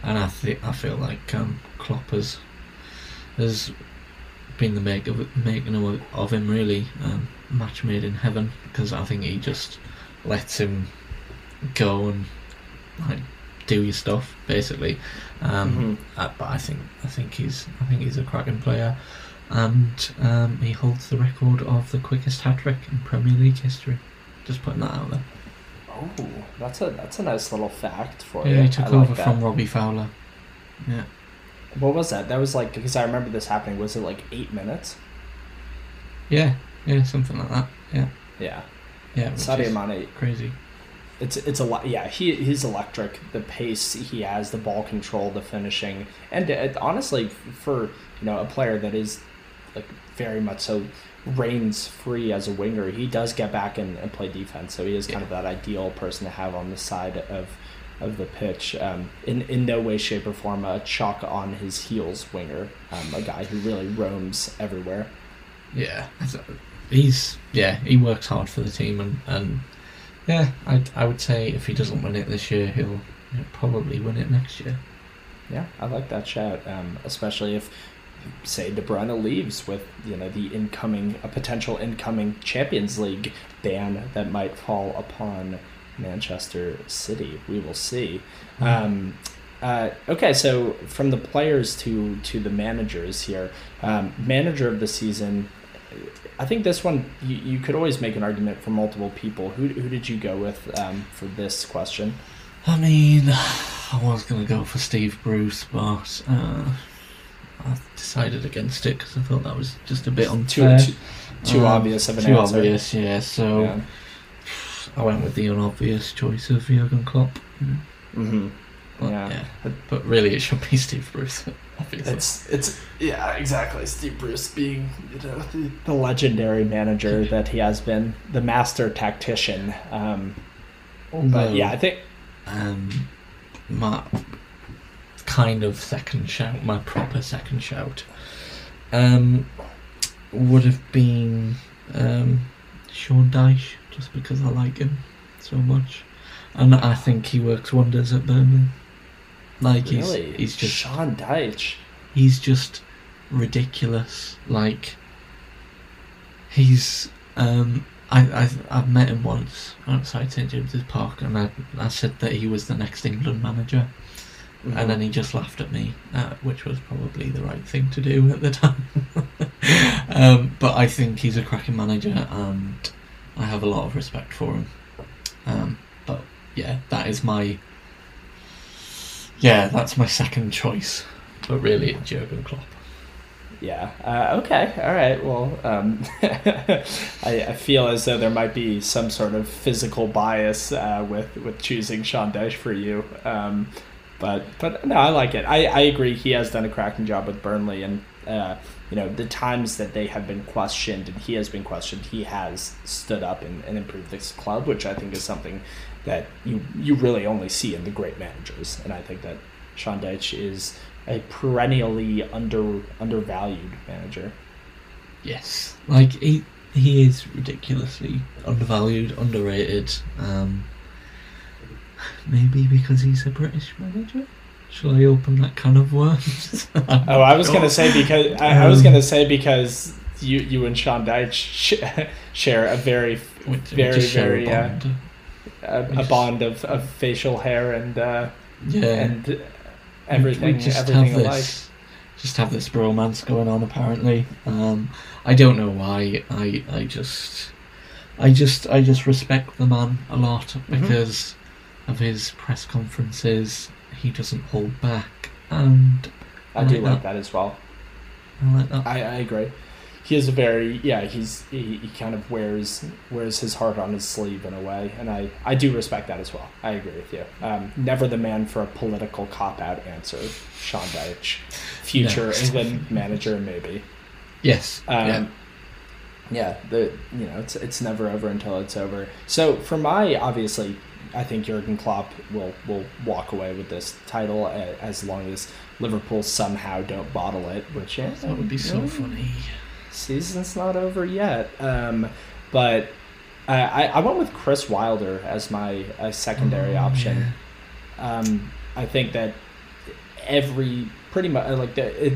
B: and I think I feel like um, Klopp has has been the make of, making of, of him really um, match made in heaven because I think he just lets him go and like do your stuff basically. Um, mm-hmm. uh, but I think I think he's I think he's a cracking player, and um, he holds the record of the quickest hat trick in Premier League history. Just putting that out there.
A: Oh, that's a that's a nice little fact for
B: yeah,
A: you.
B: Yeah, he took I over like from Robbie Fowler. Yeah.
A: What was that? That was like because I remember this happening. Was it like eight minutes?
B: Yeah, yeah, something like that. Yeah.
A: Yeah.
B: Yeah.
A: Sadio Mane.
B: Crazy.
A: It's it's a lot. Yeah, he he's electric. The pace he has, the ball control, the finishing, and it, honestly, for you know a player that is like very much so reigns free as a winger, he does get back and, and play defense. So he is kind yeah. of that ideal person to have on the side of of the pitch. Um, in in no way, shape, or form a chalk on his heels winger, um, a guy who really roams everywhere.
B: yeah, he's yeah he works hard for the team and and yeah, I I would say if he doesn't win it this year, he'll, he'll probably win it next year.
A: Yeah, I like that shout, um, especially if say De Bruyne leaves with you know the incoming a potential incoming Champions League ban that might fall upon Manchester City. We will see. Mm-hmm. Um, uh, okay, so from the players to to the managers here, um, manager of the season. I think this one you, you could always make an argument for multiple people. Who who did you go with um, for this question?
B: I mean, I was gonna go for Steve Bruce, but uh, I decided against it because I thought that was just a bit unfair.
A: Too, too, too um, obvious of an
B: too
A: answer.
B: obvious, yeah. So yeah. I went with the unobvious choice of Jurgen Klopp.
A: Mm-hmm.
B: But, yeah. yeah. But really, it should be Steve Bruce. Obviously.
A: It's it's yeah exactly Steve Bruce being you know the, the legendary manager that he has been the master tactician. Um, but yeah, I think
B: um, my kind of second shout, my proper second shout, um, would have been um, Sean Dyche, just because I like him so much, and I think he works wonders at Burnley. Like really? he's he's just
A: Sean Dyche.
B: He's just ridiculous. Like he's um I I I've met him once outside St James's Park, and I I said that he was the next England manager, mm-hmm. and then he just laughed at me, uh, which was probably the right thing to do at the time. um, but I think he's a cracking manager, and I have a lot of respect for him. Um, but yeah, that is my yeah, that's my second choice. But really, it's Jurgen Klopp.
A: Yeah. Uh, okay. All right. Well, um, I, I, feel as though there might be some sort of physical bias uh, with with choosing Sean Dyche for you. Um, but but no, I like it. I, I agree. He has done a cracking job with Burnley, and uh, you know the times that they have been questioned and he has been questioned, he has stood up and, and improved this club, which I think is something that you you really only see in the great managers. And I think that Sean Dyche is a perennially under undervalued manager.
B: Yes, like he he is ridiculously undervalued, underrated. Um, maybe because he's a British manager. Shall I open that can of worms?
A: oh, I was gonna say because I, I, was gonna say because you you and Sean Dyche share a very very very uh, a, a bond of, of facial hair and uh,
B: yeah
A: and everything we just everything have alike. This,
B: just have this romance going on apparently. Um, I don't know why. I I just I just I just respect the man a lot mm-hmm. because mm-hmm. Of his press conferences. He doesn't hold back, and
A: I, I do like that. that as well.
B: I like that.
A: I, I agree he is a very yeah he's he, he kind of wears wears his heart on his sleeve in a way and i i do respect that as well i agree with you um, never the man for a political cop out answer sean Dyche future no. england manager maybe
B: yes
A: um, yeah. yeah the you know it's it's never over until it's over so for my obviously I think Jurgen Klopp will will walk away with this title as long as Liverpool somehow don't bottle it, which
B: yeah, that would be so funny
A: season's not over yet. Um, but I, I went with Chris Wilder as my uh, secondary oh, option. Yeah. Um, I think that every pretty much like the. It,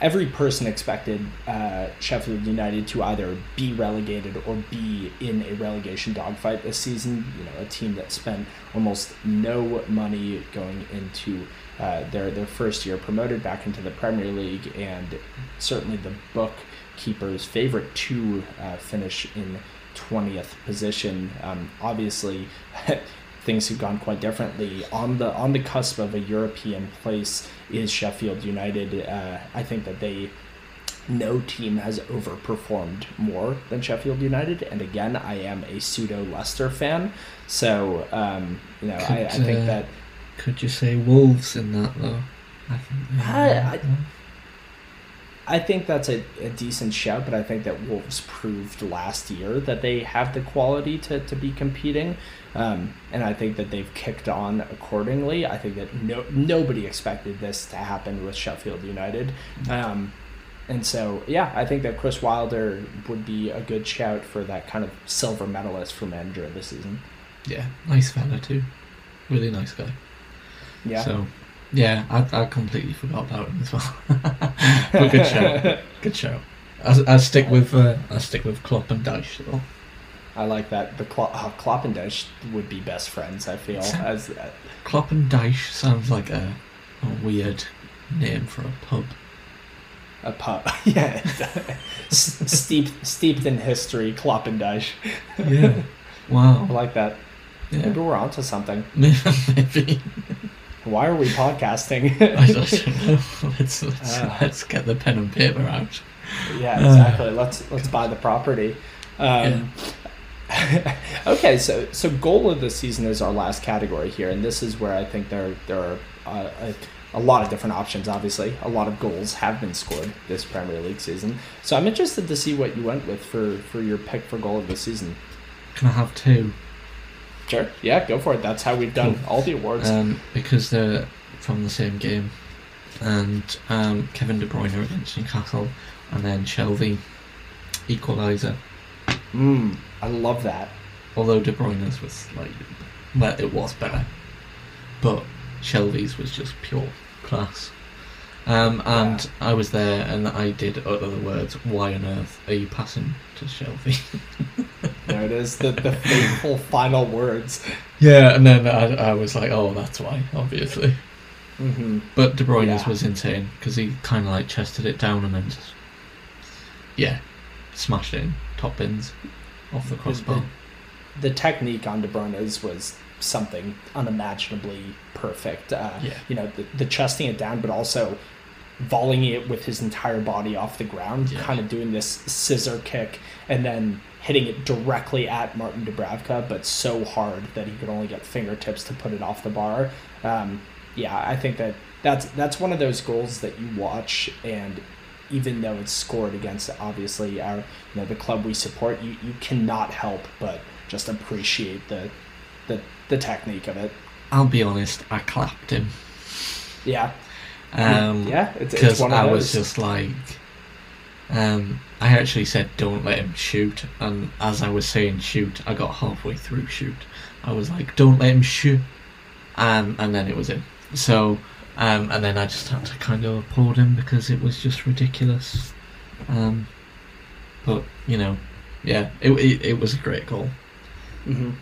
A: every person expected uh, Sheffield United to either be relegated or be in a relegation dogfight this season. You know, a team that spent almost no money going into uh, their their first year, promoted back into the Premier League, and certainly the bookkeeper's favorite to uh, finish in 20th position. Um, obviously, things have gone quite differently. On the on the cusp of a European place is Sheffield United. Uh, I think that they no team has overperformed more than Sheffield United. And again, I am a pseudo Leicester fan, so um, you know could, I, I, think uh, that.
B: Could you say Wolves in that though?
A: I think. I, I, I think that's a, a decent shout, but I think that Wolves proved last year that they have the quality to, to be competing. Um, and I think that they've kicked on accordingly. I think that no nobody expected this to happen with Sheffield United. Um, and so, yeah, I think that Chris Wilder would be a good shout for that kind of silver medalist for manager of the season.
B: Yeah, nice fella too. Really nice guy.
A: Yeah.
B: So, yeah, I, I completely forgot about him as well. but good shout. Good shout. I, I stick with uh, I stick with Klopp and Dyche though.
A: I like that. The Klo- uh, Klopp and Dyche would be best friends. I feel as uh,
B: Klopp and Dyche sounds like a, a weird name for a pub.
A: a pub. yeah, steeped steeped in history. Klopp and Dyche.
B: Yeah.
A: I
B: Wow.
A: like that. Maybe we're onto something.
B: Maybe.
A: Why are we podcasting?
B: I don't know. Let's let's,
A: Ah.
B: let's get the pen and paper out.
A: yeah, exactly. let's let's buy the property. Um, okay, so so goal of the season is our last category here, and this is where I think there there are uh, a, a lot of different options. Obviously, a lot of goals have been scored this Premier League season. So I'm interested to see what you went with for for your pick for goal of the season.
B: Can I have two?
A: Sure, yeah, go for it. That's how we've done all the awards.
B: Um, because they're from the same game, and um, Kevin De Bruyne against Newcastle, and then Shelvey equaliser.
A: Mm, I love that.
B: Although De Bruyne's was like, well, it was better, but Shelvey's was just pure class. Um, and I was there, and I did utter the words, "Why on earth are you passing to Shelvey?"
A: There it is, the the fateful final words.
B: yeah, and then I, I was like, "Oh, that's why, obviously."
A: hmm
B: But De Bruyne's
A: Yeah.
B: was insane because he kind of like chested it down and then just, yeah, smashed it in top bins off the crossbar.
A: the technique on De Bruyne's was something unimaginably perfect. Uh,
B: Yeah.
A: You know, the, the chesting it down, but also volleying it with his entire body off the ground,
B: Yeah.
A: kind of doing this scissor kick, and then hitting it directly at Martin Dubravka, but so hard that he could only get fingertips to put it off the bar. Um, yeah, I think that that's that's one of those goals that you watch and even though it's scored against obviously our you know the club we support you, you cannot help but just appreciate the the the technique of it
B: I'll be honest, I clapped him.
A: yeah
B: Um,
A: yeah it's, it's
B: because I
A: those
B: was just like, um, I actually said don't let him shoot, and as I was saying shoot, I got halfway through shoot. I was like, don't let him shoot, um, and then it was in. So, um, and then I just had to kind of applaud him because it was just ridiculous. Um, but you know, yeah, it it, it was a great goal.
A: hmm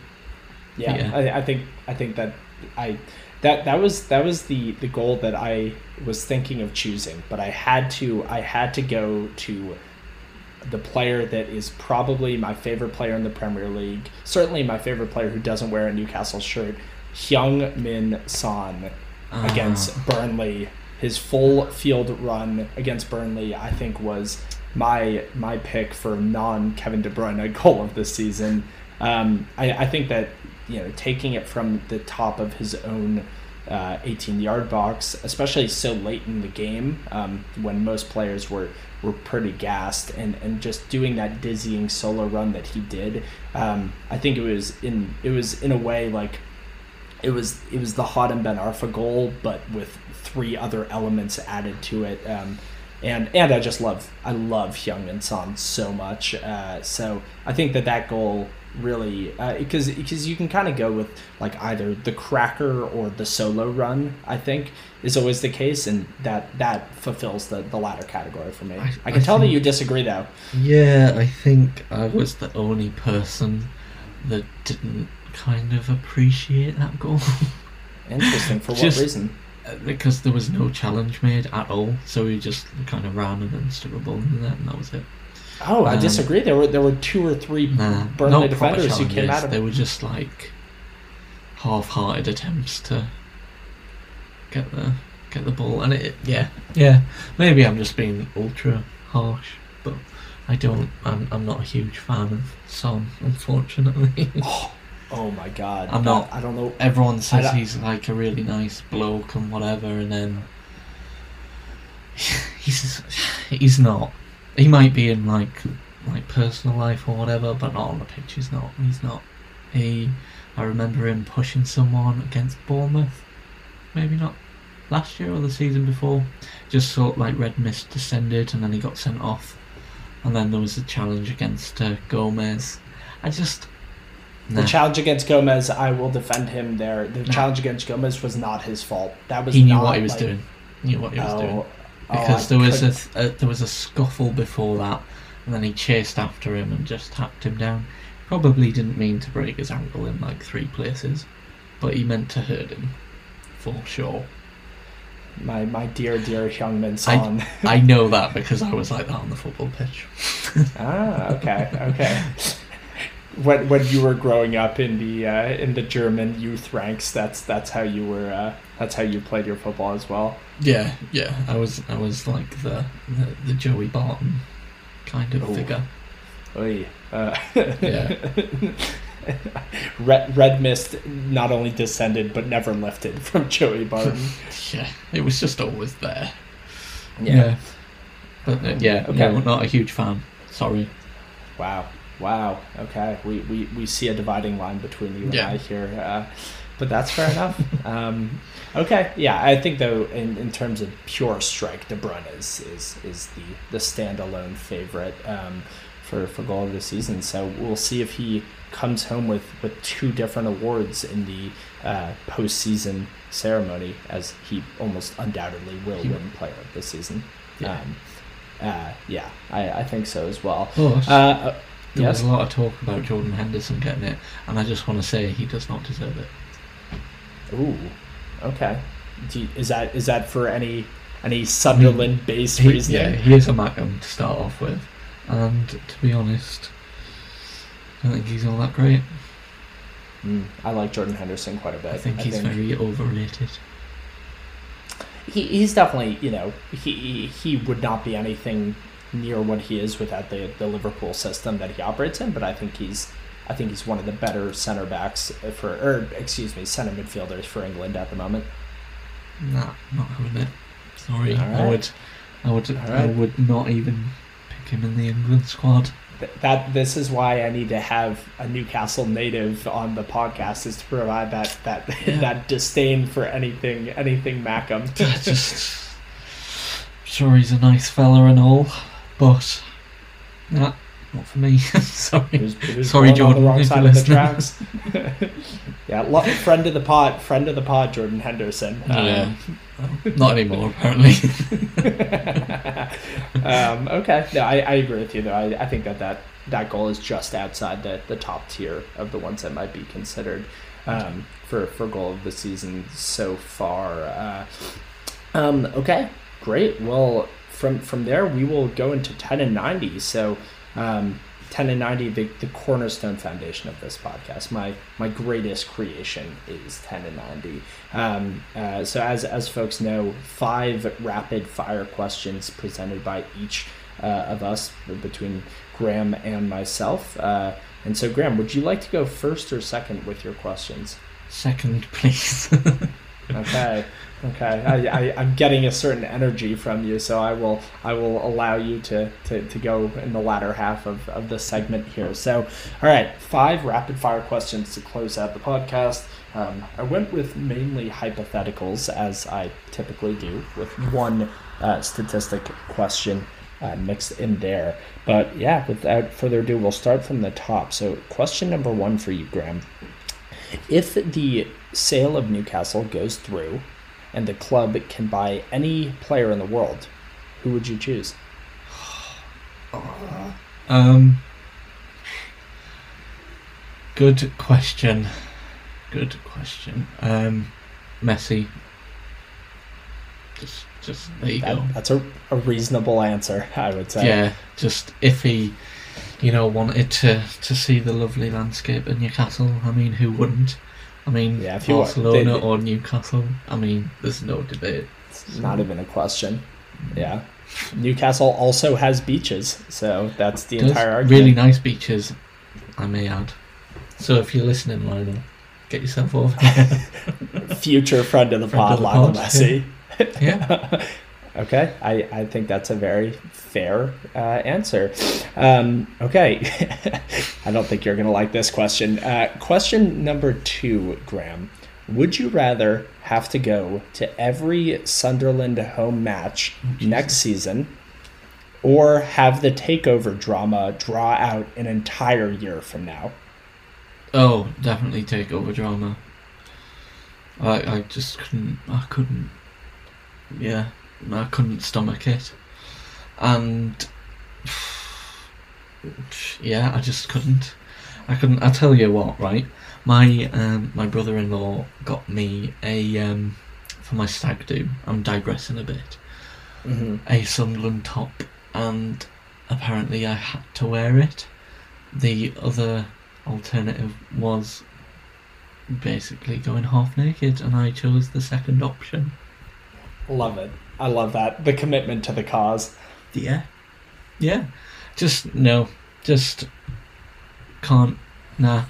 A: Yeah,
B: Yeah.
A: I, I think I think that I that that was that was the the goal that I was thinking of choosing, but I had to I had to go to the player that is probably my favorite player in the Premier League. Certainly my favorite player who doesn't wear a Newcastle shirt, Heung Min Son against
B: Ah.
A: Burnley. His full field run against Burnley, I think, was my my pick for non Kevin De Bruyne goal of the season. Um, I, I think that you know taking it from the top of his own uh, 18 yard box, especially so late in the game um, when most players were were pretty gassed, and, and just doing that dizzying solo run that he did, um, I think it was in it was in a way like it was it was the Hatem Ben Arfa goal, but with three other elements added to it. Um, and and I just love I love Heung Min Son so much. Uh, so I think that that goal really because because you can kind of go with like either the cracker or the solo run. I think is always the case, and that that fulfills the the latter category for me. I,
B: I-
A: can
B: I
A: tell that you disagree though.
B: Yeah, I think I was the only person that didn't kind of appreciate that goal.
A: Interesting. For what reason?
B: Uh, because there was no challenge made at all, so he just kind of ran and then stuck a ball in there, and that was it.
A: Oh, I
B: um,
A: disagree. There were there were two or three
B: Nah,
A: Burnley defenders who came at him.
B: They were just like half-hearted attempts to get the get the ball, and it yeah yeah. Maybe I'm just being ultra harsh, but I don't. I'm I'm not a huge fan of Son, unfortunately.
A: Oh, oh my god!
B: I'm not-
A: I don't know.
B: Everyone says he's like a really nice bloke and whatever, and then he's he's not. He might be in like like personal life or whatever, but not on the pitch. He's not. He's not. He. I remember him pushing someone against Bournemouth. Maybe not. last year or the season before. Just sort of like Red Mist descended and then he got sent off. And then there was a challenge against uh, Gomez. I just.
A: The challenge against Gomez, I will defend him there. The challenge against Gomez was not his fault. That was
B: he knew
A: not,
B: what he was
A: like-
B: doing. He knew what he was
A: Oh,
B: doing.
A: oh,
B: Because
A: I
B: there was a, a there was a scuffle before that, and then he chased after him and just tapped him down. Probably didn't mean to break his ankle in like three places, but he meant to hurt him, for sure.
A: my my dear dear Heungmin Son.
B: I know that because I was like that on the football pitch.
A: ah, okay, okay. When when you were growing up in the uh, in the German youth ranks, that's that's how you were. Uh, that's how you played your football as well.
B: Yeah, yeah. I was I was like the the, the Joey Barton kind of
A: Ooh.
B: figure.
A: Oy. Uh,
B: Yeah.
A: Red, Red Mist not only descended but never lifted from Joey Barton.
B: Yeah, it was just always there.
A: Yeah.
B: But uh, yeah,
A: Okay.
B: no, not a huge fan. Sorry.
A: Wow. Wow. Okay. We, we, we see a dividing line between you and
B: Yeah.
A: I here. Uh, but that's fair enough. Um, okay. Yeah. I think though, in, in terms of pure strike, De Bruyne is is, is the, the standalone favorite um, for for goal of the season. So we'll see if he comes home with, with two different awards in the uh, postseason ceremony, as he almost undoubtedly will
B: He-
A: win Player of the Season.
B: Yeah.
A: Um, uh, yeah, I, I think so as well. Uh,
B: there
A: yes.
B: was a lot of talk about Jordan Henderson getting it, and I just want to say he does not deserve it.
A: Ooh, okay. You- is that is that for any any Sunderland based
B: He,
A: reasoning?
B: yeah, he is a Mackem to start off with, and to be honest, I don't think he's all that great.
A: Mm, I like Jordan Henderson quite a bit.
B: I think he's very overrated.
A: he, he's definitely you know he he would not be anything near what he is without the the Liverpool system that he operates in. But I think he's I think he's one of the better center backs for or excuse me center midfielders for England at the moment.
B: Nah, not having it. Sorry,
A: All
B: I would, I would,
A: All
B: I would not even pick him in the England squad.
A: Th- that this is why I need to have a Newcastle native on the podcast is to provide that that
B: Yeah.
A: that disdain for anything anything Mackem.
B: I just sure he's a nice fella and all, but nah, not for me. Sorry.
A: He was- he was
B: Sorry,
A: born on the
B: Jordan,
A: wrong side of the tracks. yeah, lo- friend of the pod, friend of the pod, Jordan Henderson.
B: Yeah. Not anymore, apparently.
A: um, okay, no, I, I agree with you though. I, I think that, that that goal is just outside the, the top tier of the ones that might be considered um, for for goal of the season so far. Uh, um, okay, great. Well, from from there we will go into ten and ninety. So. Um, 10 and 90 the, the cornerstone foundation of this podcast my my greatest creation is 10 and 90 um, uh, so as as folks know five rapid fire questions presented by each uh, of us between graham and myself uh, and so graham would you like to go first or second with your questions
B: Second, please.
A: okay okay I, I, i'm getting a certain energy from you so i will i will allow you to to, to go in the latter half of, of the segment here. So all right five rapid fire questions to close out the podcast. Um, i went with mainly hypotheticals as i typically do with one uh, statistic question uh, mixed in there. But yeah without further ado we'll start from the top. So question number one for you graham. If the sale of Newcastle goes through and the club can buy any player in the world, who would you choose?
B: um, good question. Good question. Um, Messi. Just, just there you go.
A: That's a, a reasonable answer, I would say.
B: Yeah, just if he, you know, wanted to to see the lovely landscape of Newcastle. I mean, who wouldn't? I mean,
A: Yeah, if you want-
B: Barcelona
A: they-
B: or Newcastle. I mean, there's no debate.
A: It's not even a question. Yeah. Newcastle also has beaches, so that's the
B: Does
A: entire argument.
B: really nice beaches, I may add. So if you're listening, Lionel, get yourself over.
A: Future friend of the
B: Friend
A: pod, Lionel Messi.
B: yeah,
A: Okay, I, I think that's a very fair uh, answer. Um, okay, I don't think you're going to like this question. Uh, question number two, Graham. Would you rather have to go to every Sunderland home match next season or have the takeover drama draw out an entire year from now?
B: Oh, definitely take over drama. I I just couldn't I couldn't yeah, I couldn't stomach it. And yeah, I just couldn't. I couldn't I tell you what, right? My um my brother in law got me a um for my stag do, I'm digressing a bit.
A: Mm-hmm.
B: A Sunderland top and apparently I had to wear it. The other alternative was basically going half naked, and I chose the second option.
A: Love it. I love that. The commitment to the cause.
B: Yeah, yeah. Just no, just can't. Nah,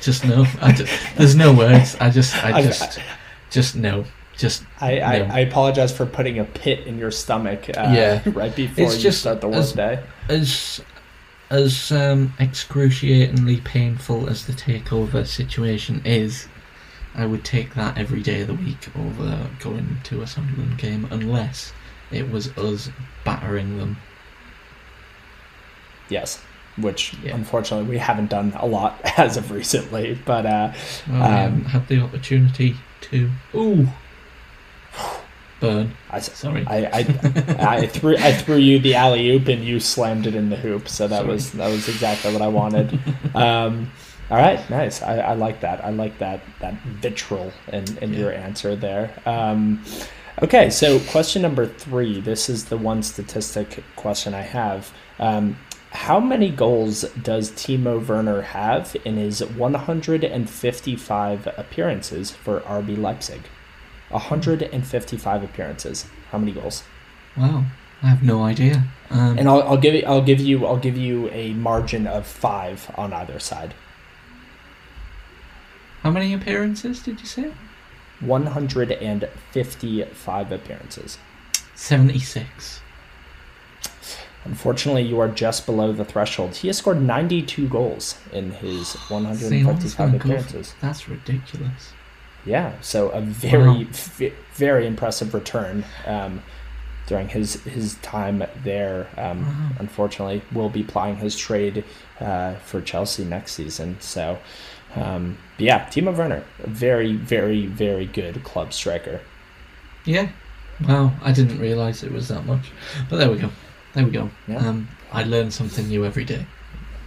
B: just no. I d- there's no words. I just, I
A: I-
B: just, just no. Just
A: I, I,
B: No.
A: I apologize for putting a pit in your stomach uh,
B: Yeah.
A: right before
B: It's
A: you
B: just
A: start the
B: as-
A: workday.
B: as as um, excruciatingly painful as the takeover situation is, I would take that every day of the week over going to a Sunderland game, unless it was us battering them.
A: Yes. Which
B: Yeah.
A: unfortunately we haven't done a lot as of recently. But uh, Um,
B: had the opportunity to. Ooh, burn.
A: I,
B: Sorry.
A: I, I, I threw I threw you the alley oop and you slammed it in the hoop. So that
B: Sorry.
A: was that was exactly what I wanted. um, all right, nice. I, I like that. I like that that vitriol in, in your answer there. Um, okay, so question number three. This is the one statistic question I have. Um, how many goals does Timo Werner have in his 155 appearances for RB Leipzig? 155 appearances. How many goals?
B: Wow, I have no idea. Um,
A: And I'll, I'll give you I'll give you I'll give you a margin of five on either side.
B: How many appearances did you say?
A: 155 appearances.
B: Seventy-six.
A: Unfortunately, you are just below the threshold. He has scored 92 goals in his
B: See, I was
A: 155
B: gonna for-
A: appearances.
B: That's ridiculous.
A: Yeah, so a very,
B: Wow.
A: v- very impressive return um, during his his time there. Um,
B: Wow.
A: Unfortunately, will be plying his trade uh, for Chelsea next season. So, um, but yeah, Timo Werner, a very, very, very good club striker.
B: Yeah. Wow, I didn't realise it was that much. But there we go. There we go.
A: Yeah.
B: Um, I learn something new every day.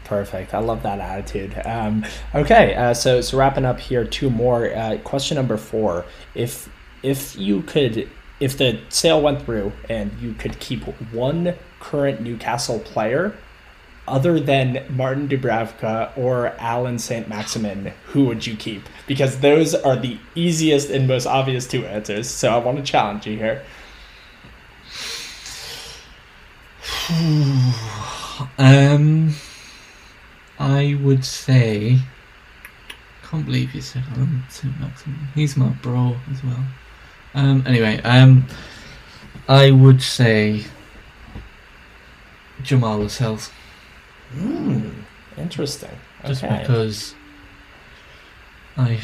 A: Perfect. I love that attitude. Um, okay, uh, so so wrapping up here, two more. Uh, question number four: If if you could, if the sale went through and you could keep one current Newcastle player, other than Martin Dubravka or Alan Saint Maximin, who would you keep? Because those are the easiest and most obvious two answers. So I want to challenge you here.
B: Um, I would say. Can't believe you said Alan Saint Maximin. He's my bro as well. Um, anyway, um, I would say Jamal Lascelles.
A: Hmm. Interesting.
B: just because I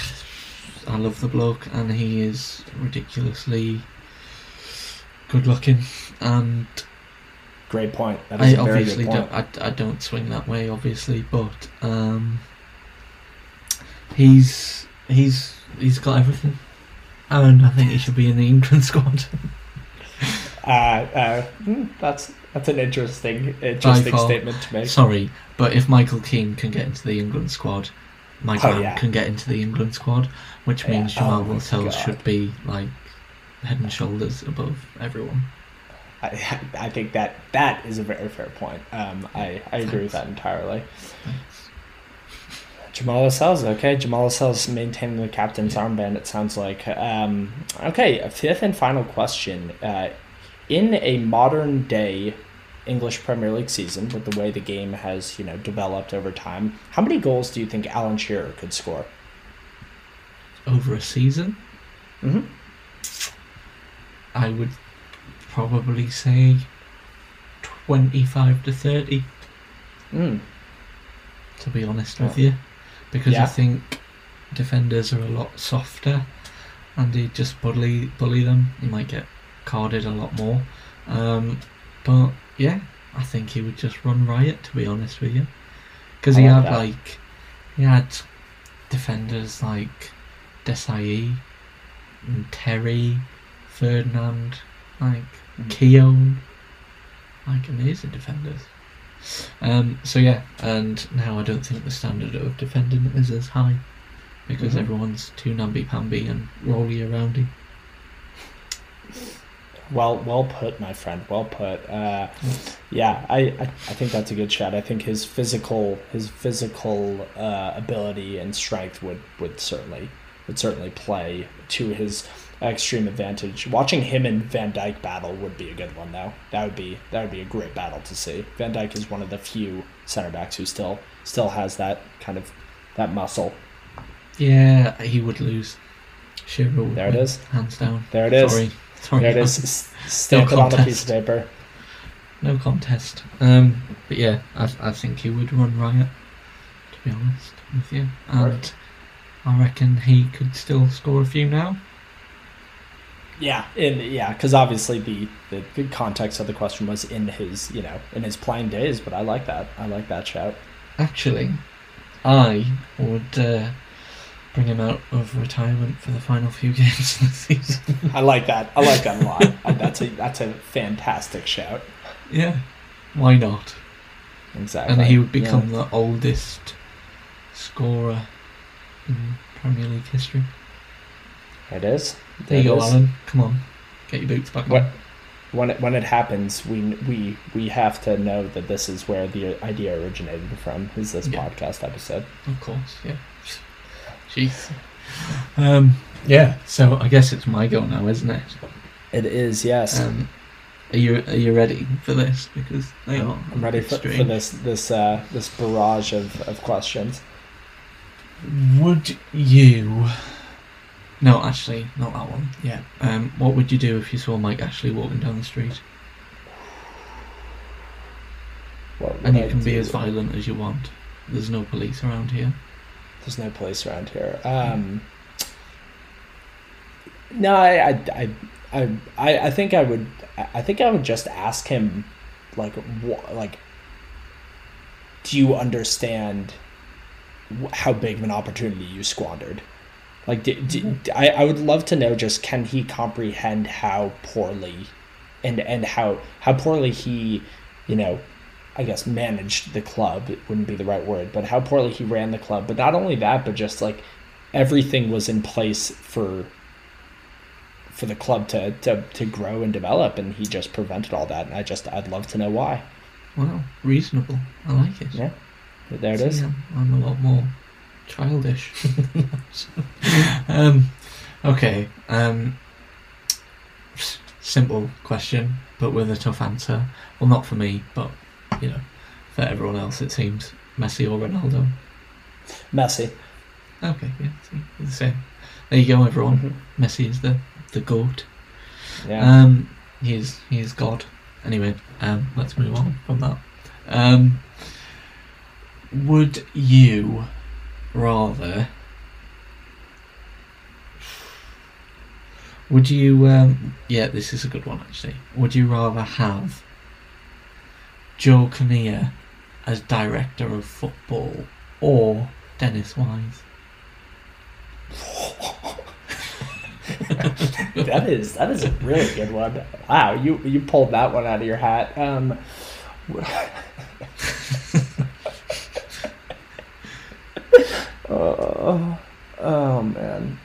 B: I love the bloke and he is ridiculously good looking and
A: Great point.
B: I obviously
A: point.
B: don't I, I don't swing that way obviously but um he's he's he's got everything and I think he should be in the England squad
A: Uh, uh, hmm, that's that's an interesting interesting
B: far.
A: statement to make.
B: sorry but if Michael Keane can get into the England squad my
A: Oh, yeah.
B: can get into the England squad which
A: Yeah.
B: means Jamal
A: Oh my
B: should be like head and shoulders above everyone.
A: I, I think that that is a very fair point. Um, I, I agree with that entirely. Jamal Lascelles, okay. Jamal Lascelles maintaining the captain's armband, it sounds like. Um, okay, a fifth and final question. Uh, in a modern day English Premier League season, with the way the game has you know developed over time, how many goals do you think Alan Shearer could score?
B: Over a season,
A: Mm-hmm.
B: I would probably say 25 to 30,
A: Mm.
B: to be honest
A: Oh.
B: with you. Because
A: Yeah.
B: I think defenders are a lot softer and he'd just bully bully them. He might get carded a lot more. Um, but yeah, I think he would just run riot. To be honest with you, because he
A: like
B: had
A: that.
B: like he had defenders like Desailly, and Terry, Ferdinand, like
A: Mm.
B: Keown, like amazing defenders. Um, so yeah, and now I don't think the standard of defending is as high because
A: Mhm.
B: everyone's too namby pamby and rolly aroundy.
A: Well, well put, my friend. Well put. Uh, yeah, I, I, I think that's a good shot. I think his physical, his physical uh, ability and strength would, would certainly would certainly play to his extreme advantage. Watching him and Van Dijk battle would be a good one, though. That would be that would be a great battle to see. Van Dijk is one of the few center backs who still still has that kind of that muscle.
B: Yeah, he would lose. Would
A: There it is.
B: hands down.
A: There it is.
B: Sorry, sorry.
A: There it is. S- Stamp it on a
B: contest.
A: piece of paper.
B: No contest. Um, but yeah, I, I think he would run riot. To be honest with you, and
A: Right.
B: I reckon he could still score a few now.
A: Yeah, in yeah, because obviously the, the the context of the question was in his you know in his playing days, but I like that. I like that shout.
B: Actually, I would uh, bring him out of retirement for the final few games of the season.
A: I like that. I like that a lot. That's a that's a fantastic shout.
B: yeah, why not?
A: Exactly.
B: And he would become
A: Yeah.
B: the oldest scorer in Premier League history.
A: It is.
B: There you go,
A: is.
B: Alan. Come on, get your boots back
A: What
B: on.
A: when it when it happens, we we we have to know that this is where the idea originated from. Is this
B: Yeah.
A: podcast episode?
B: Of course, yeah. Jeez. Um, yeah. So I guess it's my go now, isn't it?
A: It is. Yes.
B: Um, are you are you ready for this? Because they are.
A: I'm ready for, for this this uh, this barrage of, of questions.
B: Would you? No, actually, not that one. Yeah. Um, what would you do if you saw Mike Ashley walking down the street?
A: What
B: And you
A: I
B: can be
A: do?
B: as violent as you want. There's no police around here.
A: There's no police around here. Um, no, I, I, I, I, I think I would. I think I would just ask him, like, what, like, do you understand how big of an opportunity you squandered? Like, I, I would love to know. Just can he comprehend how poorly, and and how how poorly he, you know, I guess managed the club it wouldn't be the right word, but how poorly he ran the club. But not only that, but just like everything was in place for for the club to, to, to grow and develop and he just prevented all that and I just I'd love to know why.
B: Well, reasonable. I like it.
A: Yeah. But there it is.
B: I'm, I'm a lot more childish. um, okay. Um, simple question, but with a tough answer. Well, not for me, but you know, for everyone else, it seems Messi or Ronaldo.
A: Messi.
B: Okay, yeah, see, the same. There you go, everyone.
A: Mhm.
B: Messi is the the goat.
A: Yeah.
B: Um, he is he is God. Anyway, um, let's move on from that. Um, would you rather? Would you? Um, yeah, this is a good one actually. Would you rather have Joe Kinnear as director of football or Dennis Wise?
A: that is that is a really good one. Wow, you you pulled that one out of your hat. Um, oh, oh man,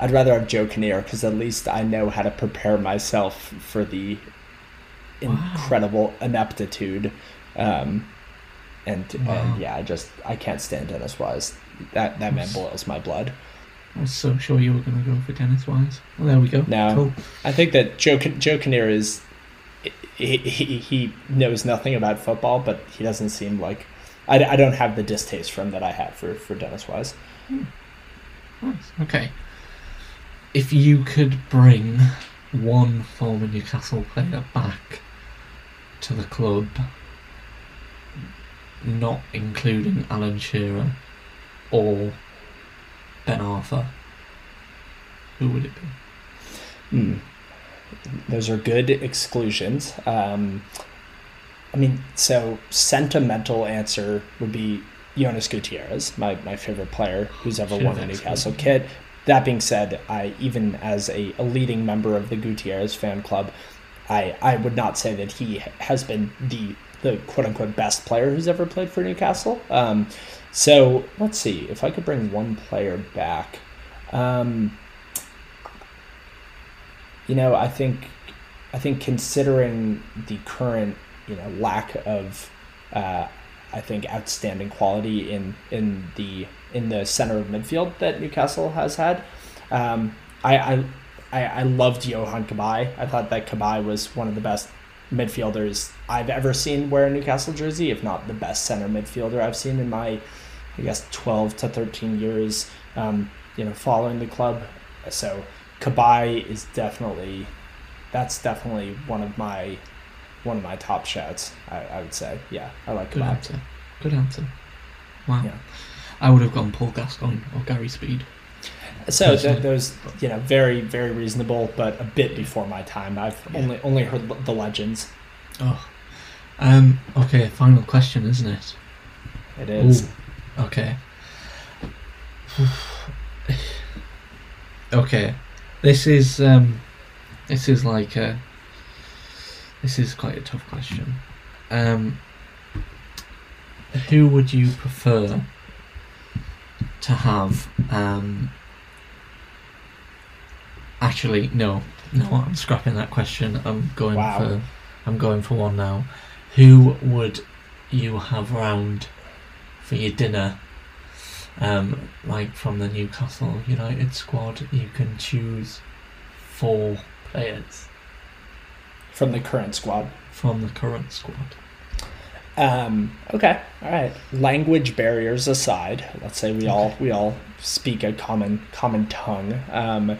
A: I'd rather have Joe Kinnear because at least I know how to prepare myself for the incredible ineptitude. Um, and,
B: Wow.
A: and yeah, I just I can't stand Dennis Wise. That that man boils my blood.
B: I was so sure you were going to go for Dennis Wise. Well, there we go.
A: No.
B: Cool.
A: I think that Joe Joe Kinnear is he, he, he knows nothing about football, but he doesn't seem like I, I don't have the distaste for him that I had for for Dennis Wise.
B: Nice. Okay. If you could bring one former Newcastle player back to the club, not including Alan Shearer or Ben Arfa, who would it be?
A: Hmm. Those are good exclusions. Um, I mean, so sentimental answer would be Jonas Gutierrez, my, my favorite player who's ever
B: Should've
A: worn a Newcastle kit. That being said, I even as a, a leading member of the Gutierrez fan club, I, I would not say that he has been the the quote unquote best player who's ever played for Newcastle. Um, so let's see if I could bring one player back. Um, you know, I think I think considering the current you know lack of uh, I think outstanding quality in in the in the center of midfield that Newcastle has had. Um, I, I I I loved Yohan Cabaye. I thought that Cabaye was one of the best midfielders I've ever seen wear a Newcastle jersey, if not the best center midfielder I've seen in my I guess twelve to thirteen years. Um, you know, following the club. So Cabaye is definitely that's definitely one of my one of my top shouts. I, I would say, yeah, I like
B: Good
A: Cabaye.
B: answer. Good answer. Wow.
A: Yeah.
B: I would have gone Paul Gascoigne or Gary Speed.
A: So th- those, you know, very very reasonable, but a bit before my time. I've
B: Yeah.
A: only only heard the legends.
B: Oh. Um. Okay. Final question, isn't it?
A: It is.
B: Ooh, Okay. okay. This is um this is like a this is quite a tough question. Um who would you prefer to have um actually no no I'm scrapping that question. I'm going
A: Wow.
B: for I'm going for one now. Who would you have round for your dinner? Um, like from the Newcastle United squad, you can choose four players
A: From the current squad.
B: from the current squad.
A: Um, okay, all right. Language barriers aside, let's say we all we all speak a common common tongue. Um,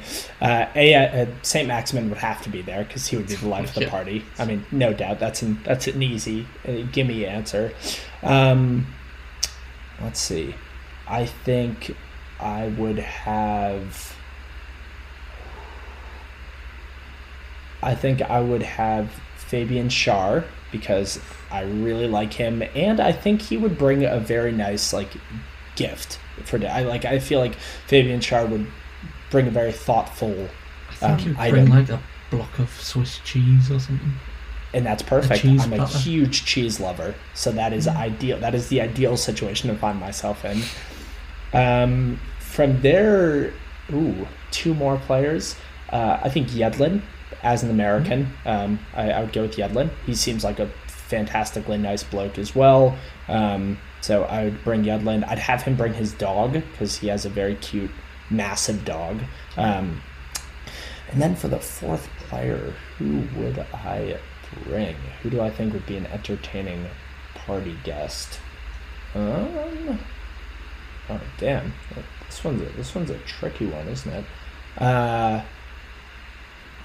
A: uh, a, uh, Saint Maximin would have to be there because he would be the life of the party. I mean, no doubt that's an that's an easy uh, gimme answer. Um, let's see. I think I would have. I think I would have Fabian Schär because I really like him, and I think he would bring a very nice like gift for. I like. I feel like Fabian Schär would bring a very thoughtful,
B: I think
A: Um,
B: you'd bring like a block of Swiss cheese or something.
A: and that's perfect.
B: cheese
A: I'm a
B: butler.
A: huge cheese lover, so that is
B: Mm.
A: ideal. That is the ideal situation to find myself in. Um, from there, ooh, two more players. Uh, I think Yedlin as an American. Um, I, I would go with Yedlin. He seems like a fantastically nice bloke as well. Um, so I would bring Yedlin. I'd have him bring his dog because he has a very cute, massive dog. Um, and then for the fourth player, who would I bring? Who do I think would be an entertaining party guest? Um, oh damn, this one's a, this one's a tricky one, isn't it? Uh,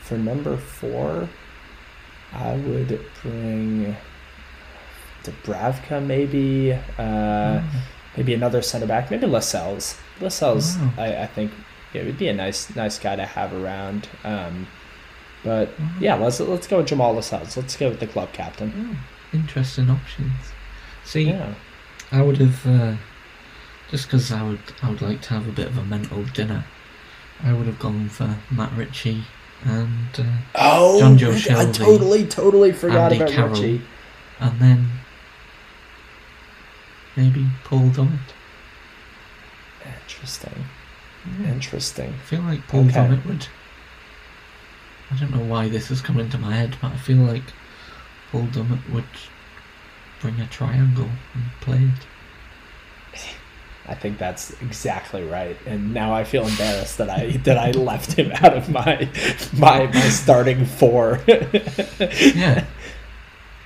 A: for number four, I would bring Dubravka, maybe. Uh, maybe another center back, maybe Lascelles. Lascelles,
B: Wow.
A: I, I think, yeah, would be a nice nice guy to have around. Um, but
B: Wow.
A: yeah, let's let's go with Jamal Lascelles. Let's go with the club captain.
B: Oh, interesting options. See,
A: Yeah,
B: I would have uh, just because I would I would like to have a bit of a mental dinner. I would have gone for Matt Ritchie and uh,
A: Oh,
B: Jonjo
A: I totally totally forgot
B: Andy
A: about
B: Carroll.
A: Ritchie.
B: and then maybe Paul Dummett.
A: Interesting,
B: Yeah.
A: interesting.
B: I feel like Paul
A: Okay.
B: Dummett would. I don't know why this has come into my head, but I feel like Paul Dummett would bring a triangle and play it.
A: I think that's exactly right. And now I feel embarrassed that I that I left him out of my my my starting four.
B: Yeah,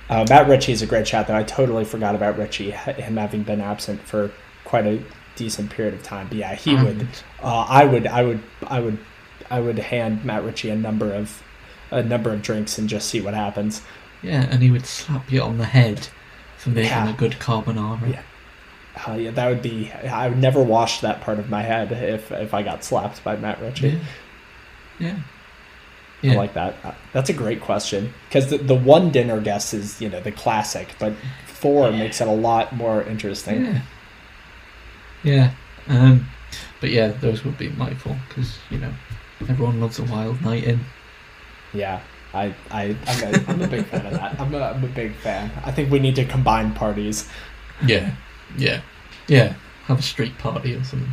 A: Uh, Matt Ritchie is a great shot, though. I totally forgot about Ritchie, him having been absent for quite a decent period of time. But yeah, he would. Uh, I would. I would. I would. I would hand Matt Ritchie a number of a number of drinks and just see what happens.
B: Yeah, and he would slap you on the head for making
A: Yeah.
B: a good carbonara.
A: Yeah. Uh, yeah, that would be. I would never wash that part of my head if if I got slapped by Matt Ritchie.
B: Yeah. Yeah.
A: I like that. Uh, That's a great question because the, the one dinner guest is you know the classic, but four
B: Yeah.
A: makes it a lot more interesting.
B: Yeah. Yeah. Um, but yeah, those would be my fault because you know everyone loves a wild night in.
A: Yeah, I I I'm a, I'm a big fan of that. I'm a, I'm a big fan. I think we need to combine parties.
B: Yeah. Yeah. Yeah. Have a street party or something.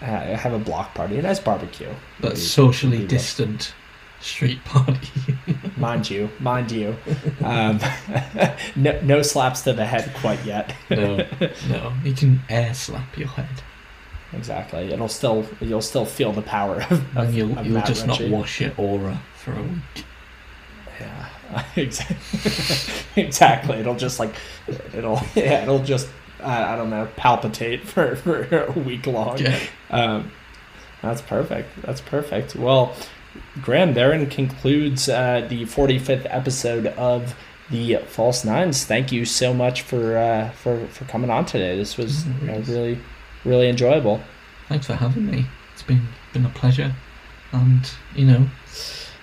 A: Uh, have a block party, a nice barbecue.
B: But
A: Maybe-
B: socially
A: maybe
B: distant street party.
A: mind you, mind you. Um, no, no slaps to the head quite yet.
B: no. No. You can air slap your head.
A: exactly. It'll still you'll still feel the power of, of
B: And you'll
A: of
B: you'll just
A: Ritchie.
B: not wash your aura for a week.
A: Yeah, exactly. exactly. It'll just like it'll yeah, it'll just uh, I don't know palpitate for for a week long.
B: Yeah.
A: Um, that's perfect. That's perfect. Well, Graham, therein concludes uh, the 45th episode of the False Nines. Thank you so much for uh, for for coming on today. This was really really enjoyable.
B: Thanks for having me. It's been been a pleasure. And you know,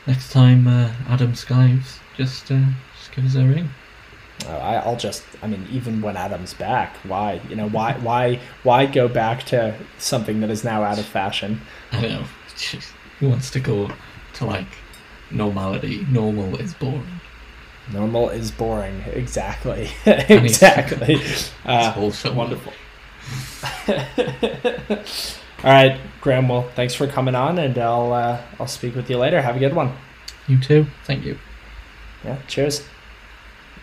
B: next time uh, Adam skives, just uh, just give us a ring.
A: Uh, I, I'll just, I mean, even when Adam's back, why, you know, why, why, why go back to something that is now out of fashion?
B: I don't know. He wants to go to like normality. Normal is boring.
A: Normal is boring. Exactly. exactly.
B: It's
A: Uh,
B: also
A: wonderful. All right, Graham. Well, thanks for coming on, and I'll uh, I'll speak with you later. Have a good one.
B: You too. Thank you.
A: Yeah. Cheers.